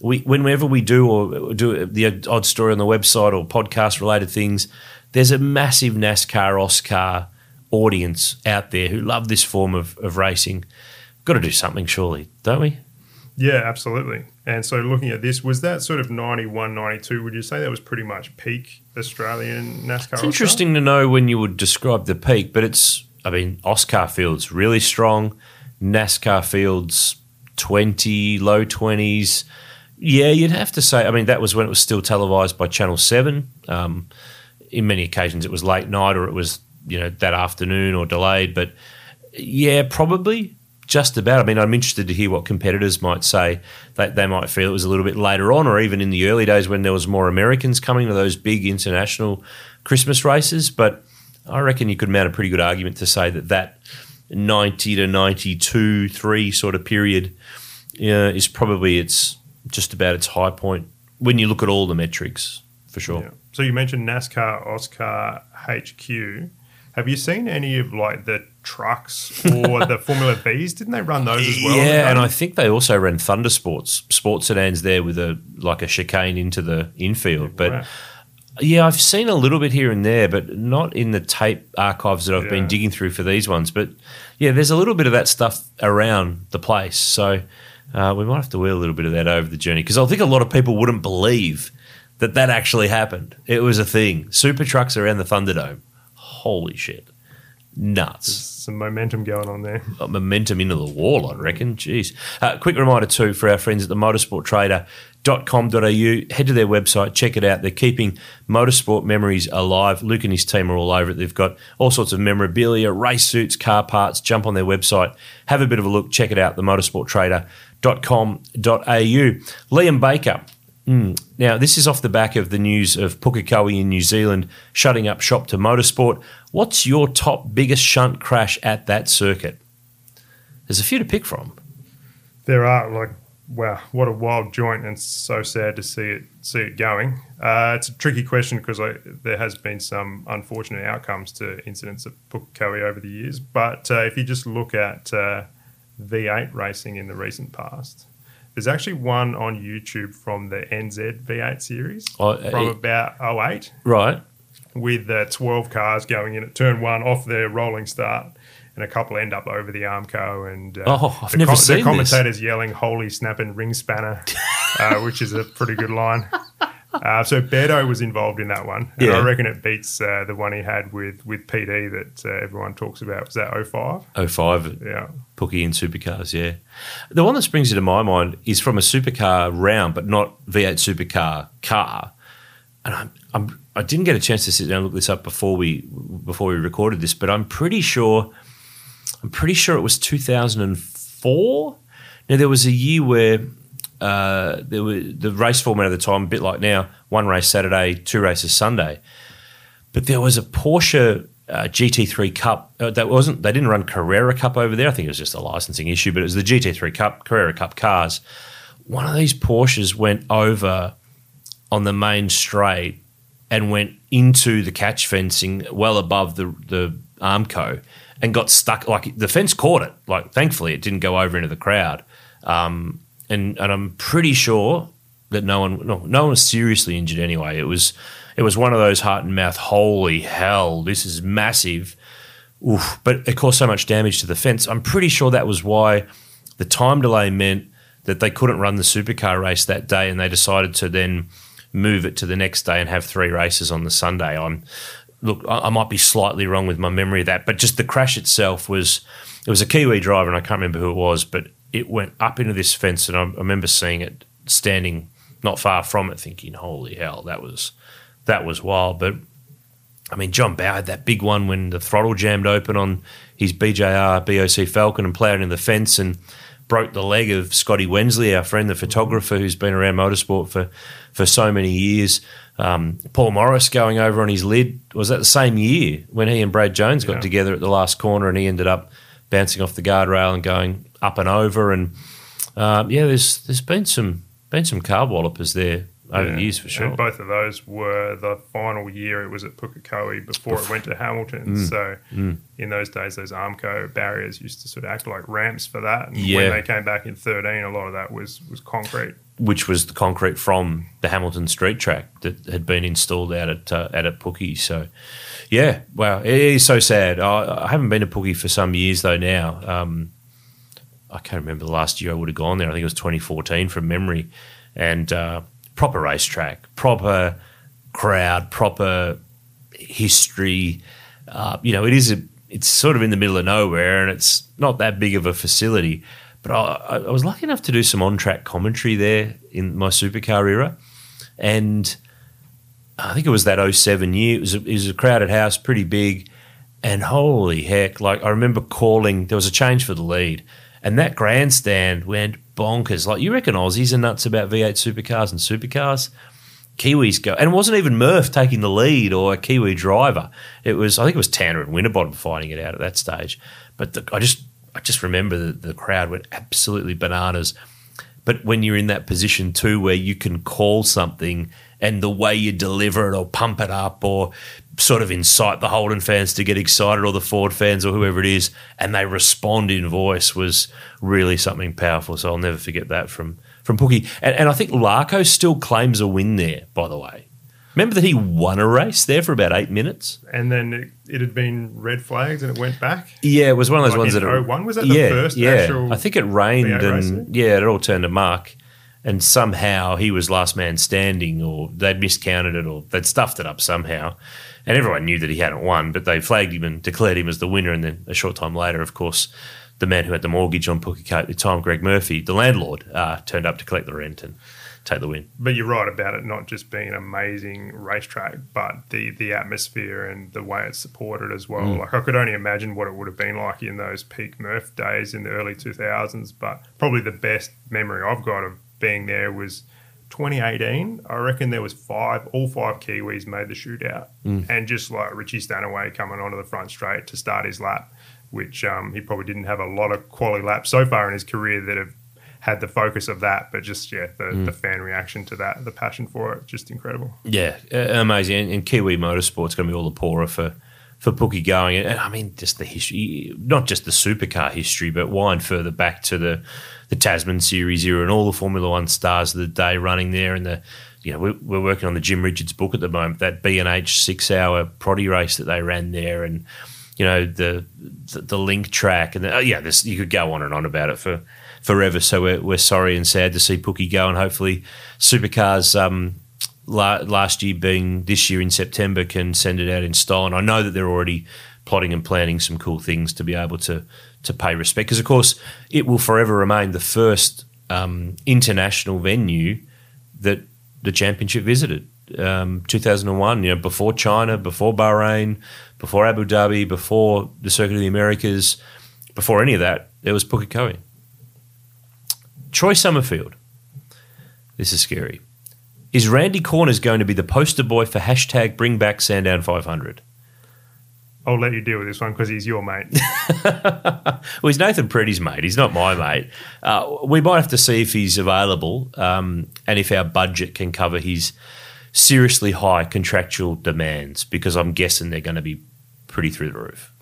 Speaker 1: We, whenever we do or do the odd story on the website or podcast related things, there's a massive NASCAR AUSCAR audience out there who love this form of, of racing. got to do something, surely, don't we?
Speaker 2: Yeah, absolutely. And so looking at this, was that sort of 91, 92, would you say that was pretty much peak Australian NASCAR?
Speaker 1: It's interesting to know when you would describe the peak, but it's, I mean, AUSCAR Fields really strong, NASCAR Fields 20, low 20s. Yeah, you'd have to say, I mean, that was when it was still televised by Channel 7. Um, in many occasions, it was late night or it was, you know, that afternoon or delayed. But yeah, probably just about. I mean, I'm interested to hear what competitors might say. That they might feel it was a little bit later on, or even in the early days when there was more Americans coming to those big international Christmas races. But I reckon you could mount a pretty good argument to say that that 90 to 92, three sort of period uh, is probably its just about its high point when you look at all the metrics for sure. Yeah.
Speaker 2: So you mentioned NASCAR AUSCAR HQ. Have you seen any of like the trucks or the [laughs] Formula V's? Didn't they run those as well?
Speaker 1: Yeah, and I think they also ran Thunder Sports sports sedans there with a like a chicane into the infield. But wow. yeah, I've seen a little bit here and there, but not in the tape archives that I've yeah. been digging through for these ones. But yeah, there's a little bit of that stuff around the place. So uh, we might have to wheel a little bit of that over the journey because I think a lot of people wouldn't believe that that actually happened. It was a thing. Super trucks around the Thunderdome holy shit, nuts.
Speaker 2: There's some momentum going on there.
Speaker 1: Got momentum into the wall, I reckon. Jeez. Uh, quick reminder too for our friends at the motorsporttrader.com.au. Head to their website, check it out. They're keeping motorsport memories alive. Luke and his team are all over it. They've got all sorts of memorabilia, race suits, car parts. Jump on their website, have a bit of a look, check it out, the motorsporttrader.com.au. Liam Baker Mm. Now, this is off the back of the news of Pukekohe in New Zealand shutting up shop to motorsport. What's your top biggest shunt crash at that circuit? There's a few to pick from.
Speaker 2: There are like wow, what a wild joint, and so sad to see it see it going. Uh, it's a tricky question because there has been some unfortunate outcomes to incidents at Pukekohe over the years. But uh, if you just look at uh, V8 racing in the recent past, there's actually one on YouTube from the NZ V8 series oh, from it, about 08.
Speaker 1: Right.
Speaker 2: With uh, 12 cars going in at turn one off their rolling start. And a couple end up over the Armco, and uh,
Speaker 1: oh, I've never com- seen
Speaker 2: the commentators this. yelling "Holy snapping ring spanner," uh, which is a pretty good line. [laughs] Uh, so Beto was involved in that one, and yeah. I reckon it beats uh, the one he had with with PD that uh, everyone talks about. Was that 05?
Speaker 1: 05.
Speaker 2: Yeah.
Speaker 1: Pookie in supercars, yeah. The one that springs into my mind is from a supercar round, but not V8 supercar car. And I'm, I'm I didn't get a chance to sit down and look this up before we before we recorded this, but I'm pretty sure I'm pretty sure it was 2004. Now there was a year where uh, there were the race format at the time, a bit like now, one race Saturday, two races Sunday. But there was a Porsche uh, GT3 Cup uh, that wasn't. They didn't run Carrera Cup over there. I think it was just a licensing issue, but it was the GT3 Cup, Carrera Cup cars. One of these Porsches went over on the main straight and went into the catch fencing well above the the Armco and got stuck. Like the fence caught it. Like thankfully, it didn't go over into the crowd. Um, and and I'm pretty sure that no one no, no one was seriously injured anyway. It was it was one of those heart and mouth. Holy hell, this is massive. Oof, but it caused so much damage to the fence. I'm pretty sure that was why the time delay meant that they couldn't run the supercar race that day, and they decided to then move it to the next day and have three races on the Sunday. I'm look, I, I might be slightly wrong with my memory of that, but just the crash itself was it was a Kiwi driver, and I can't remember who it was, but it went up into this fence, and I, I remember seeing it standing not far from it, thinking, "Holy hell, that was that was wild." But I mean, John Bowe had that big one when the throttle jammed open on his BJR BOC Falcon and plowed into the fence and broke the leg of Scotty Wensley, our friend, the photographer who's been around motorsport for for so many years. Um, Paul Morris going over on his lid was that the same year when he and Brad Jones got yeah. together at the last corner and he ended up bouncing off the guardrail and going up and over. And um, yeah, there's there's been some been some car wallopers there over yeah. the years for sure.
Speaker 2: And both of those were the final year it was at Pukekohe before it went to Hamilton. Mm. So mm. in those days, those Armco barriers used to sort of act like ramps for that. And yeah. when they came back in 13, a lot of that was was concrete.
Speaker 1: Which was the concrete from the Hamilton street track that had been installed out at uh, out at Pookie. So yeah, wow, it is so sad. I, I haven't been to Pookie for some years though now. Um, I can't remember the last year I would have gone there. I think it was 2014 from memory, and uh, proper racetrack, proper crowd, proper history. Uh, you know, it is a, it's sort of in the middle of nowhere, and it's not that big of a facility. But I, I was lucky enough to do some on-track commentary there in my supercar era, and I think it was that 07 year. It was a, it was a crowded house, pretty big, and holy heck! Like I remember calling. There was a change for the lead, and that grandstand went bonkers. Like you reckon Aussies are nuts about V8 supercars and supercars. Kiwis go, and it wasn't even Murph taking the lead or a Kiwi driver. It was, I think it was Tander and Winterbottom fighting it out at that stage. But the, I just, I just remember the, the crowd went absolutely bananas. But when you're in that position too, where you can call something and the way you deliver it or pump it up or sort of incite the Holden fans to get excited or the Ford fans or whoever it is, and they respond in voice was really something powerful. So I'll never forget that from from Pookie. And, and I think Larko still claims a win there, by the way. Remember that he won a race there for about eight minutes?
Speaker 2: And then it, it had been red flags and it went back?
Speaker 1: Yeah, it was one of those
Speaker 2: Like
Speaker 1: ones
Speaker 2: in
Speaker 1: that.
Speaker 2: 01? Was that the first
Speaker 1: yeah.
Speaker 2: actual
Speaker 1: I think it rained
Speaker 2: V8 race
Speaker 1: and yeah, it all turned to muck. And somehow he was last man standing, or they'd miscounted it, or they'd stuffed it up somehow. And everyone knew that he hadn't won, but they flagged him and declared him as the winner. And then a short time later, of course, the man who had the mortgage on Pookie at the time, Greg Murphy, the landlord, uh, turned up to collect the rent and take the win.
Speaker 2: But you're right about it not just being an amazing racetrack, but the the atmosphere and the way it's supported as well.
Speaker 1: Mm.
Speaker 2: Like I could only imagine what it would have been like in those peak Murph days in the early 2000s. But probably the best memory I've got of being there was 2018. I reckon there was five, all five Kiwis made the shootout,
Speaker 1: Mm.
Speaker 2: and just like Richie Stanaway coming onto the front straight to start his lap, which um, he probably didn't have a lot of quality laps so far in his career that have had the focus of that, but just yeah, the,
Speaker 1: Mm.
Speaker 2: the fan reaction to that, the passion for it, just incredible.
Speaker 1: Yeah, amazing. And, and Kiwi Motorsport's going to be all the poorer for for Pookie going. And I mean, just the history, not just the supercar history, but wind further back to the the Tasman Series era and all the Formula One stars of the day running there. And the you know we're, we're working on the Jim Richards book at the moment. That B and H six hour Proddy race that they ran there, and you know the the, the link track, and the, oh, yeah, this you could go on and on about it for. Forever, so we're, we're sorry and sad to see Pookie go, and hopefully, supercars um, la- last year being this year in September can send it out in style. And I know that they're already plotting and planning some cool things to be able to to pay respect because, of course, it will forever remain the first um, international venue that the championship visited. Um, 2001, you know, before China, before Bahrain, before Abu Dhabi, before the Circuit of the Americas, before any of that, there was Pukekohe. Troy Summerfield. This is scary. Is Randy Corners going to be the poster boy for hashtag bring back Sandown 500?
Speaker 2: I'll let you deal with this one because he's your mate. [laughs]
Speaker 1: Well, he's Nathan Pretty's mate. He's not my mate. Uh, we might have to see if he's available um, and if our budget can cover his seriously high contractual demands because I'm guessing they're going to be pretty through the roof.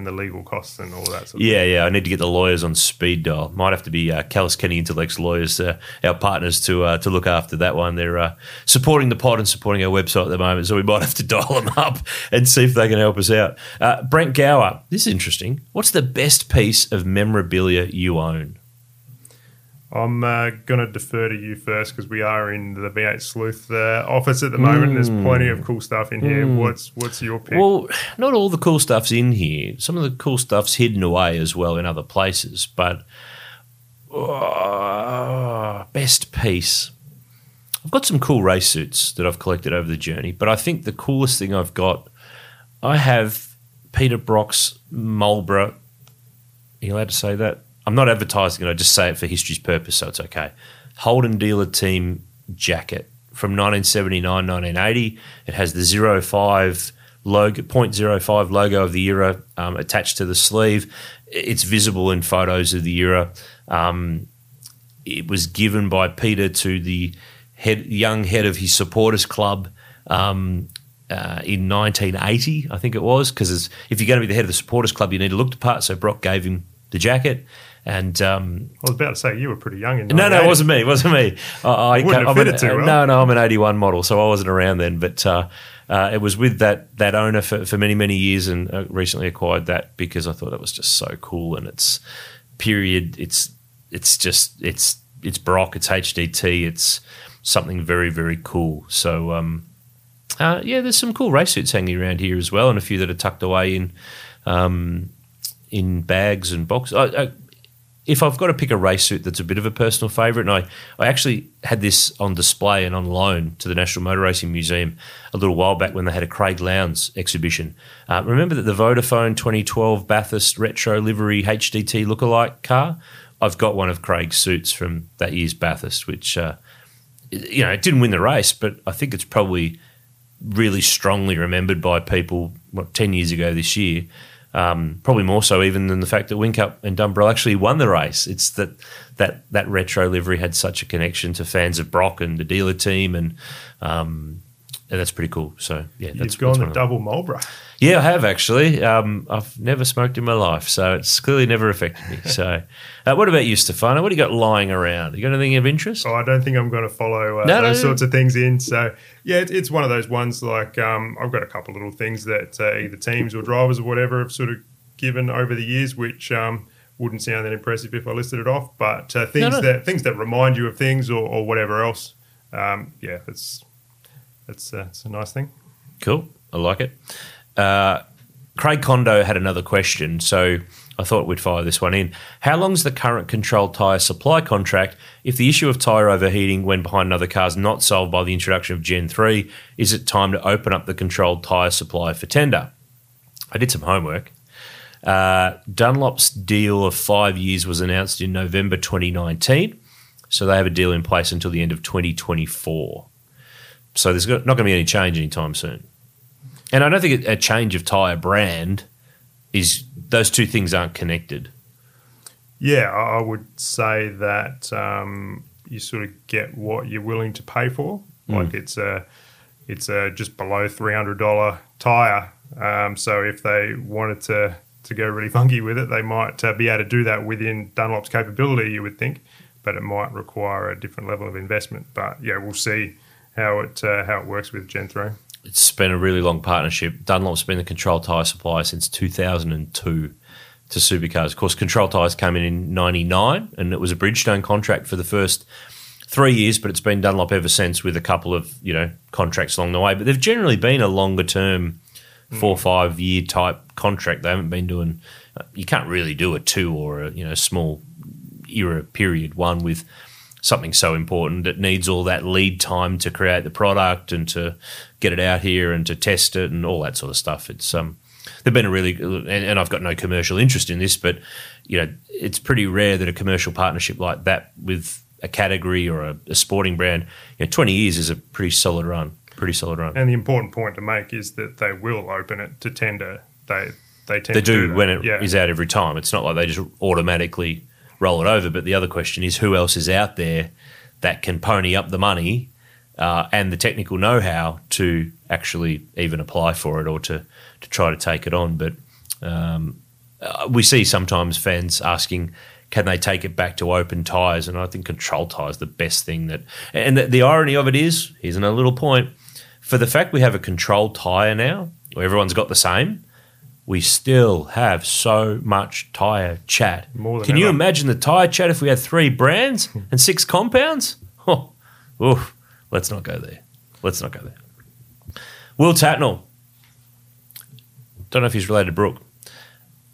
Speaker 2: And the legal costs and all that sort of
Speaker 1: Yeah, yeah. I need to get the lawyers on speed dial. Might have to be uh, Callis Kenny Intellects lawyers, uh, our partners, to uh, to look after that one. They're uh, supporting the pod and supporting our website at the moment, so we might have to [laughs] dial them up and see if they can help us out. Uh, Brent Gower, this is interesting. What's the best piece of memorabilia you own?
Speaker 2: I'm uh, going to defer to you first because we are in the V8 Sleuth uh, office at the moment. And there's plenty of cool stuff in here. What's what's your pick?
Speaker 1: Well, not all the cool stuff's in here. Some of the cool stuff's hidden away as well in other places. But uh, best piece. I've got some cool race suits that I've collected over the journey, but I think the coolest thing I've got, I have Peter Brock's Marlboro. Are you allowed to say that? I'm not advertising it. I just say it for history's purpose, so it's okay. Holden Dealer Team jacket from 1979, 1980. It has the 05 logo, 0.05 logo of the era um, attached to the sleeve. It's visible in photos of the era. Um, it was given by Peter to the head, young head of his supporters club um, uh, in 1980, I think it was. Because if you're going to be the head of the supporters club, you need to look the part. So Brock gave him the jacket, and um,
Speaker 2: I was about to say you were pretty young in
Speaker 1: no, no, it wasn't me. It wasn't me. [laughs] I, I
Speaker 2: Wouldn't have fitted
Speaker 1: an-
Speaker 2: too well.
Speaker 1: No, no, I'm an '81 model, so I wasn't around then. But uh, uh, it was with that that owner for, for many many years, and uh, recently acquired that because I thought it was just so cool, and it's period. It's it's just it's it's Brock, it's HDT, it's something very very cool. So um, uh, yeah, there's some cool race suits hanging around here as well, and a few that are tucked away in um, in bags and boxes. I, I, if I've got to pick a race suit that's a bit of a personal favourite, and I, I actually had this on display and on loan to the National Motor Racing Museum a little while back when they had a Craig Lowndes exhibition. Uh, remember that the Vodafone 2012 Bathurst Retro Livery HDT lookalike car? I've got one of Craig's suits from that year's Bathurst, which, uh, you know, it didn't win the race, but I think it's probably really strongly remembered by people, what, 10 years ago this year. Um, probably more so even than the fact that Whincup and Dumbrell actually won the race. It's that that that retro livery had such a connection to fans of Brock and the dealer team, and um, and that's pretty cool. So yeah, that's
Speaker 2: You've gone
Speaker 1: that's
Speaker 2: the double Marlboro.
Speaker 1: Yeah, I have actually. Um, I've never smoked in my life, so it's clearly never affected me. So, uh, what about you, Stefano? What do you got lying around? You got anything of interest?
Speaker 2: Oh, I don't think I'm going to follow uh,
Speaker 1: No,
Speaker 2: those
Speaker 1: no.
Speaker 2: sorts of things in. So, yeah, it, it's one of those ones like um, I've got a couple little things that uh, either teams or drivers or whatever have sort of given over the years, which um, wouldn't sound that impressive if I listed it off. But uh, things that things that remind you of things or, or whatever else, um, yeah, it's it's uh, it's a nice thing.
Speaker 1: Cool. I like it. Uh, Craig Condo had another question, so I thought we'd fire this one in. How long's the current controlled tyre supply contract? If the issue of tyre overheating when behind another car is not solved by the introduction of Gen 3, is it time to open up the controlled tyre supply for tender? I did some homework. Uh, Dunlop's deal of five years was announced in November 2019, so they have a deal in place until the end of 2024. So there's not going to be any change anytime soon. And I don't think a change of tyre brand is those two things aren't connected.
Speaker 2: Yeah, I would say that um, you sort of get what you're willing to pay for. Like it's a, it's a just below three hundred dollar tire. Um, so if they wanted to to go really funky with it, they might uh, be able to do that within Dunlop's capability. You would think, but it might require a different level of investment. But yeah, we'll see how it uh, how it works with Gen three.
Speaker 1: It's been a really long partnership. Dunlop's been the control tyre supplier since 2002 to supercars. Of course, control tyres came in in 99 and it was a Bridgestone contract for the first three years, but it's been Dunlop ever since with a couple of, you know, contracts along the way. But they've generally been a longer term, four or five year type contract. They haven't been doing, you can't really do a two or a, you know, small era period one with something so important that needs all that lead time to create the product and to get it out here and to test it and all that sort of stuff. It's um, they've been a really and, and I've got no commercial interest in this, but you know, it's pretty rare that a commercial partnership like that with a category or a, a sporting brand, you know, twenty years is a pretty solid run. Pretty solid run.
Speaker 2: And the important point to make is that they will open it to tender. They they tend
Speaker 1: they
Speaker 2: to
Speaker 1: do
Speaker 2: that.
Speaker 1: when it is
Speaker 2: yeah.
Speaker 1: out every time. It's not like they just automatically roll it over. But the other question is who else is out there that can pony up the money uh, and the technical know-how to actually even apply for it or to to try to take it on. But um, uh, we see sometimes fans asking. Can they take it back to open tyres? And I think control tyres the best thing that. And the, the irony of it is, here's another little point: for the fact we have a control tyre now, where everyone's got the same, we still have so much tyre chat.
Speaker 2: More than
Speaker 1: Can you imagine the tyre chat if we had three brands [laughs] and six compounds? Oh, oof, let's not go there. Let's not go there. Will Tatnell. Don't know if he's related to Brooke.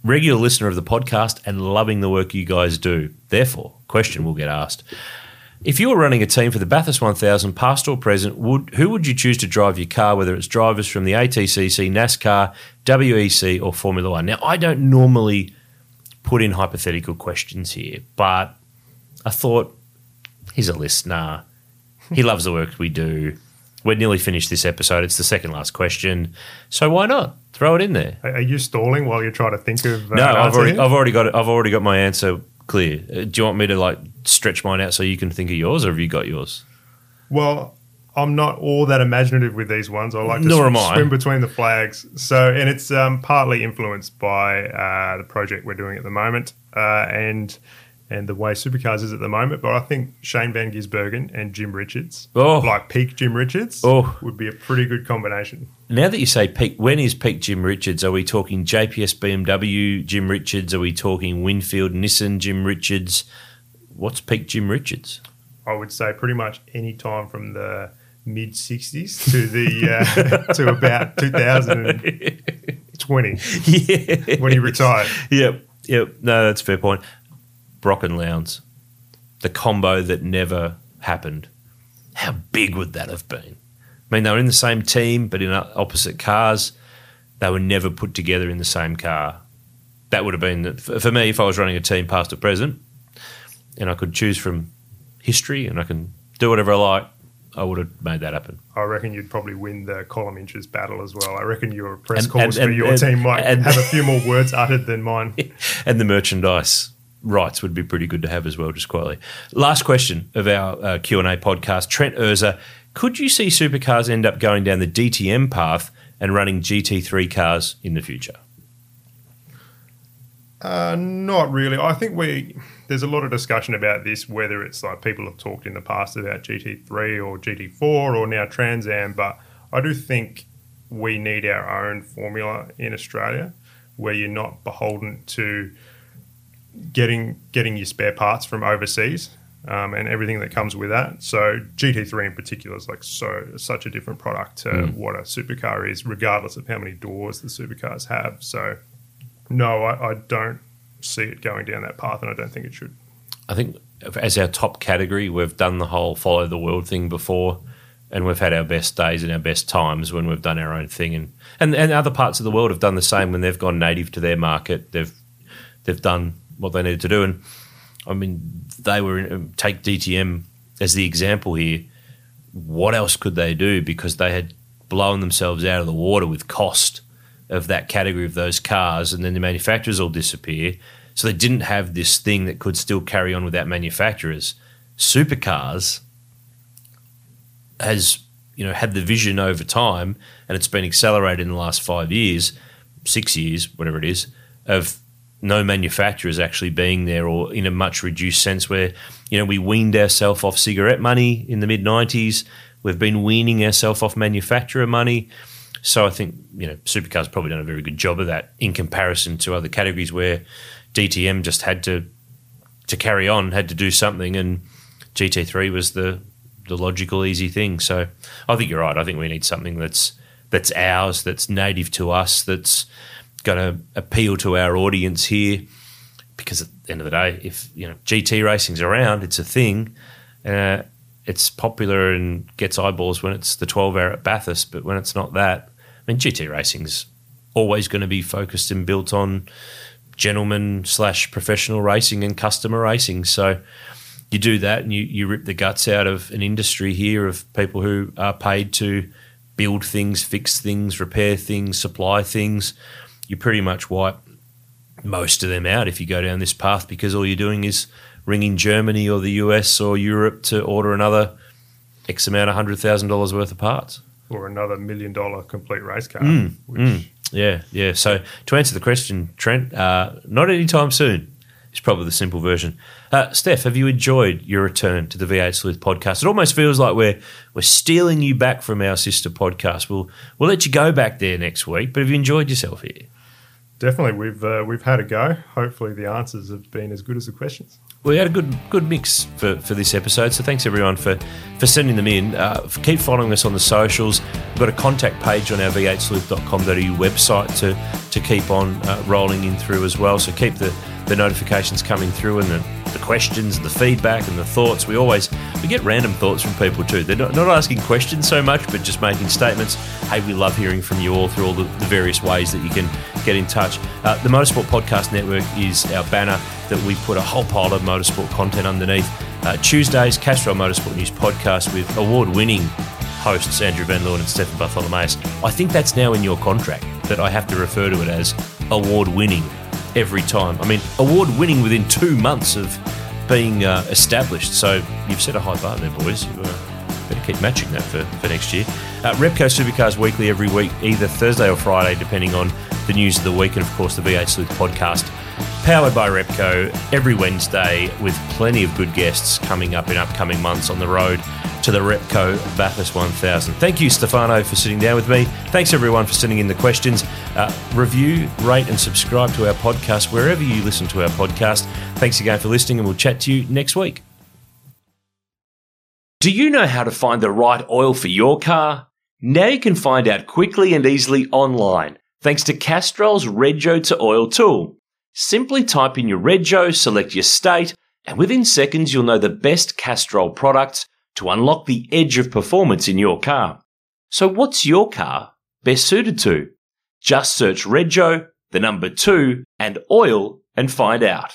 Speaker 1: Regular listener of the podcast and loving the work you guys do. Therefore, question will get asked. If you were running a team for the Bathurst 1000, past or present, would who would you choose to drive your car, whether it's drivers from the ATCC, NASCAR, WEC, or Formula One? Now, I don't normally put in hypothetical questions here, but I thought he's a listener. He loves the work we do. We're nearly finished this episode. It's the second last question. So why not? Throw it in there.
Speaker 2: Are you stalling while you're trying to think of? Uh,
Speaker 1: No, I've already. I've already got it. I've already got my answer clear. Uh, do you want me to like stretch mine out so you can think of yours, or have you got yours?
Speaker 2: Well, I'm not all that imaginative with these ones. I like to
Speaker 1: Nor
Speaker 2: sw- swim between the flags. So, and it's um, partly influenced by uh, the project we're doing at the moment uh, and and the way Supercars is at the moment. But I think Shane Van Gisbergen and Jim Richards,
Speaker 1: Oh.
Speaker 2: like peak Jim Richards,
Speaker 1: Oh.
Speaker 2: would be a pretty good combination.
Speaker 1: Now that you say peak, when is peak Jim Richards? Are we talking JPS BMW Jim Richards? Are we talking Winfield Nissan Jim Richards? what's peak Jim Richards?
Speaker 2: I would say pretty much any time from the mid '60s to the uh, [laughs] to about 2020 [laughs]
Speaker 1: yeah.
Speaker 2: when he retired.
Speaker 1: Yep. Yep. No, that's a fair point. Brock and Lowndes, the combo that never happened. How big would that have been? I mean, they were in the same team, but in uh, opposite cars. They were never put together in the same car. That would have been, for me, if I was running a team past or present, and I could choose from history and I can do whatever I like, I would have made that happen.
Speaker 2: I reckon you'd probably win the column inches battle as well. I reckon your press
Speaker 1: And-
Speaker 2: calls
Speaker 1: and-
Speaker 2: for your
Speaker 1: and-
Speaker 2: team might
Speaker 1: and-
Speaker 2: have a few more words uttered than mine. [laughs]
Speaker 1: and the merchandise rights would be pretty good to have as well, just quietly. Last question of our uh, Q&A podcast. Trent Urza, could you see supercars end up going down the DTM path and running GT3 cars in the future?
Speaker 2: Uh, not really. I think we there's a lot of discussion about this, whether it's like people have talked in the past about GT3 or GT4 or now Trans Am, but I do think we need our own formula in Australia where you're not beholden to getting getting your spare parts from overseas um, and everything that comes with that. So GT3 in particular is like so such a different product to what a supercar is, regardless of how many doors the supercars have. So no, I, I don't see it going down that path, and I don't think it should.
Speaker 1: I think as our top category, we've done the whole follow the world thing before, and we've had our best days and our best times when we've done our own thing. And, and and other parts of the world have done the same when they've gone native to their market. They've they've done what they needed to do. And I mean, they were in, take DTM as the example here. What else could they do? Because they had blown themselves out of the water with cost of that category of those cars, and then the manufacturers all disappear. So they didn't have this thing that could still carry on without manufacturers. Supercars has you know had the vision over time, and it's been accelerated in the last five years, six years, whatever it is, of no manufacturers actually being there, or in a much reduced sense, where you know we weaned ourselves off cigarette money in the mid '90s. We've been weaning ourselves off manufacturer money. So I think you know supercars probably done a very good job of that in comparison to other categories where DTM just had to to carry on, had to do something, and GT3 was the the logical, easy thing. So I think you're right. I think we need something that's that's ours, that's native to us, that's going to appeal to our audience here. Because at the end of the day, if you know GT racing's around, it's a thing. Uh, it's popular and gets eyeballs when it's the 12 hour at Bathurst, but when it's not that, I mean, GT racing's always going to be focused and built on gentleman slash professional racing and customer racing. So you do that and you, you rip the guts out of an industry here of people who are paid to build things, fix things, repair things, supply things. You pretty much wipe most of them out if you go down this path because all you're doing is ringing Germany or the US or Europe to order another X amount of hundred thousand dollars worth of parts.
Speaker 2: Or another million dollar complete race car,
Speaker 1: Mm,
Speaker 2: which
Speaker 1: Yeah, yeah. So to answer the question, Trent, uh, not anytime soon. It's probably the simple version. Uh, Steph, have you enjoyed your return to the V8 Sleuth podcast? It almost feels like we're we're stealing you back from our sister podcast. We'll we'll let you go back there next week. But have you enjoyed yourself here?
Speaker 2: Definitely we've uh, we've had a go. Hopefully, the answers have been as good as the questions.
Speaker 1: We had a good good mix for, for this episode, so thanks everyone for, for sending them in. Uh, keep following us on the socials. We've got a contact page on our v8sleuth.com.au website to, to keep on uh, rolling in through as well. So keep the, the notifications coming through and the, the questions, the feedback, and the thoughts. We always we get random thoughts from people too. They're not, not asking questions so much, but just making statements. Hey, we love hearing from you all through all the, the various ways that you can get in touch. Uh, the Motorsport Podcast Network is our banner that we put a whole pile of motorsport content underneath. Uh, Tuesdays, Castrol Motorsport News podcast with award winning hosts Andrew Van Leeuwen and Stefan Bartholomaeus. I think that's now in your contract that I have to refer to it as award winning every time. I mean, award winning within two months of being uh, established. So you've set a high bar there, boys. You uh, better keep matching that for, for next year. Uh, Repco Supercars Weekly every week, either Thursday or Friday, depending on the news of the week, and of course the V8 Sleuth podcast
Speaker 4: powered by Repco every Wednesday with plenty of good guests coming up in upcoming months on the road to the Repco Bathurst 1000. Thank you, Stefano, for sitting down with me. Thanks, everyone, for sending in the questions. Uh, review, rate, and subscribe to our podcast wherever you listen to our podcast. Thanks again for listening, and we'll chat to you next week.
Speaker 1: Do you know how to find the right oil for your car? Now you can find out quickly and easily online thanks to Castrol's Rego to Oil tool. Simply type in your Rego, select your state, and within seconds you'll know the best Castrol products to unlock the edge of performance in your car. So what's your car best suited to? Just search Rego, the number two, and oil and find out.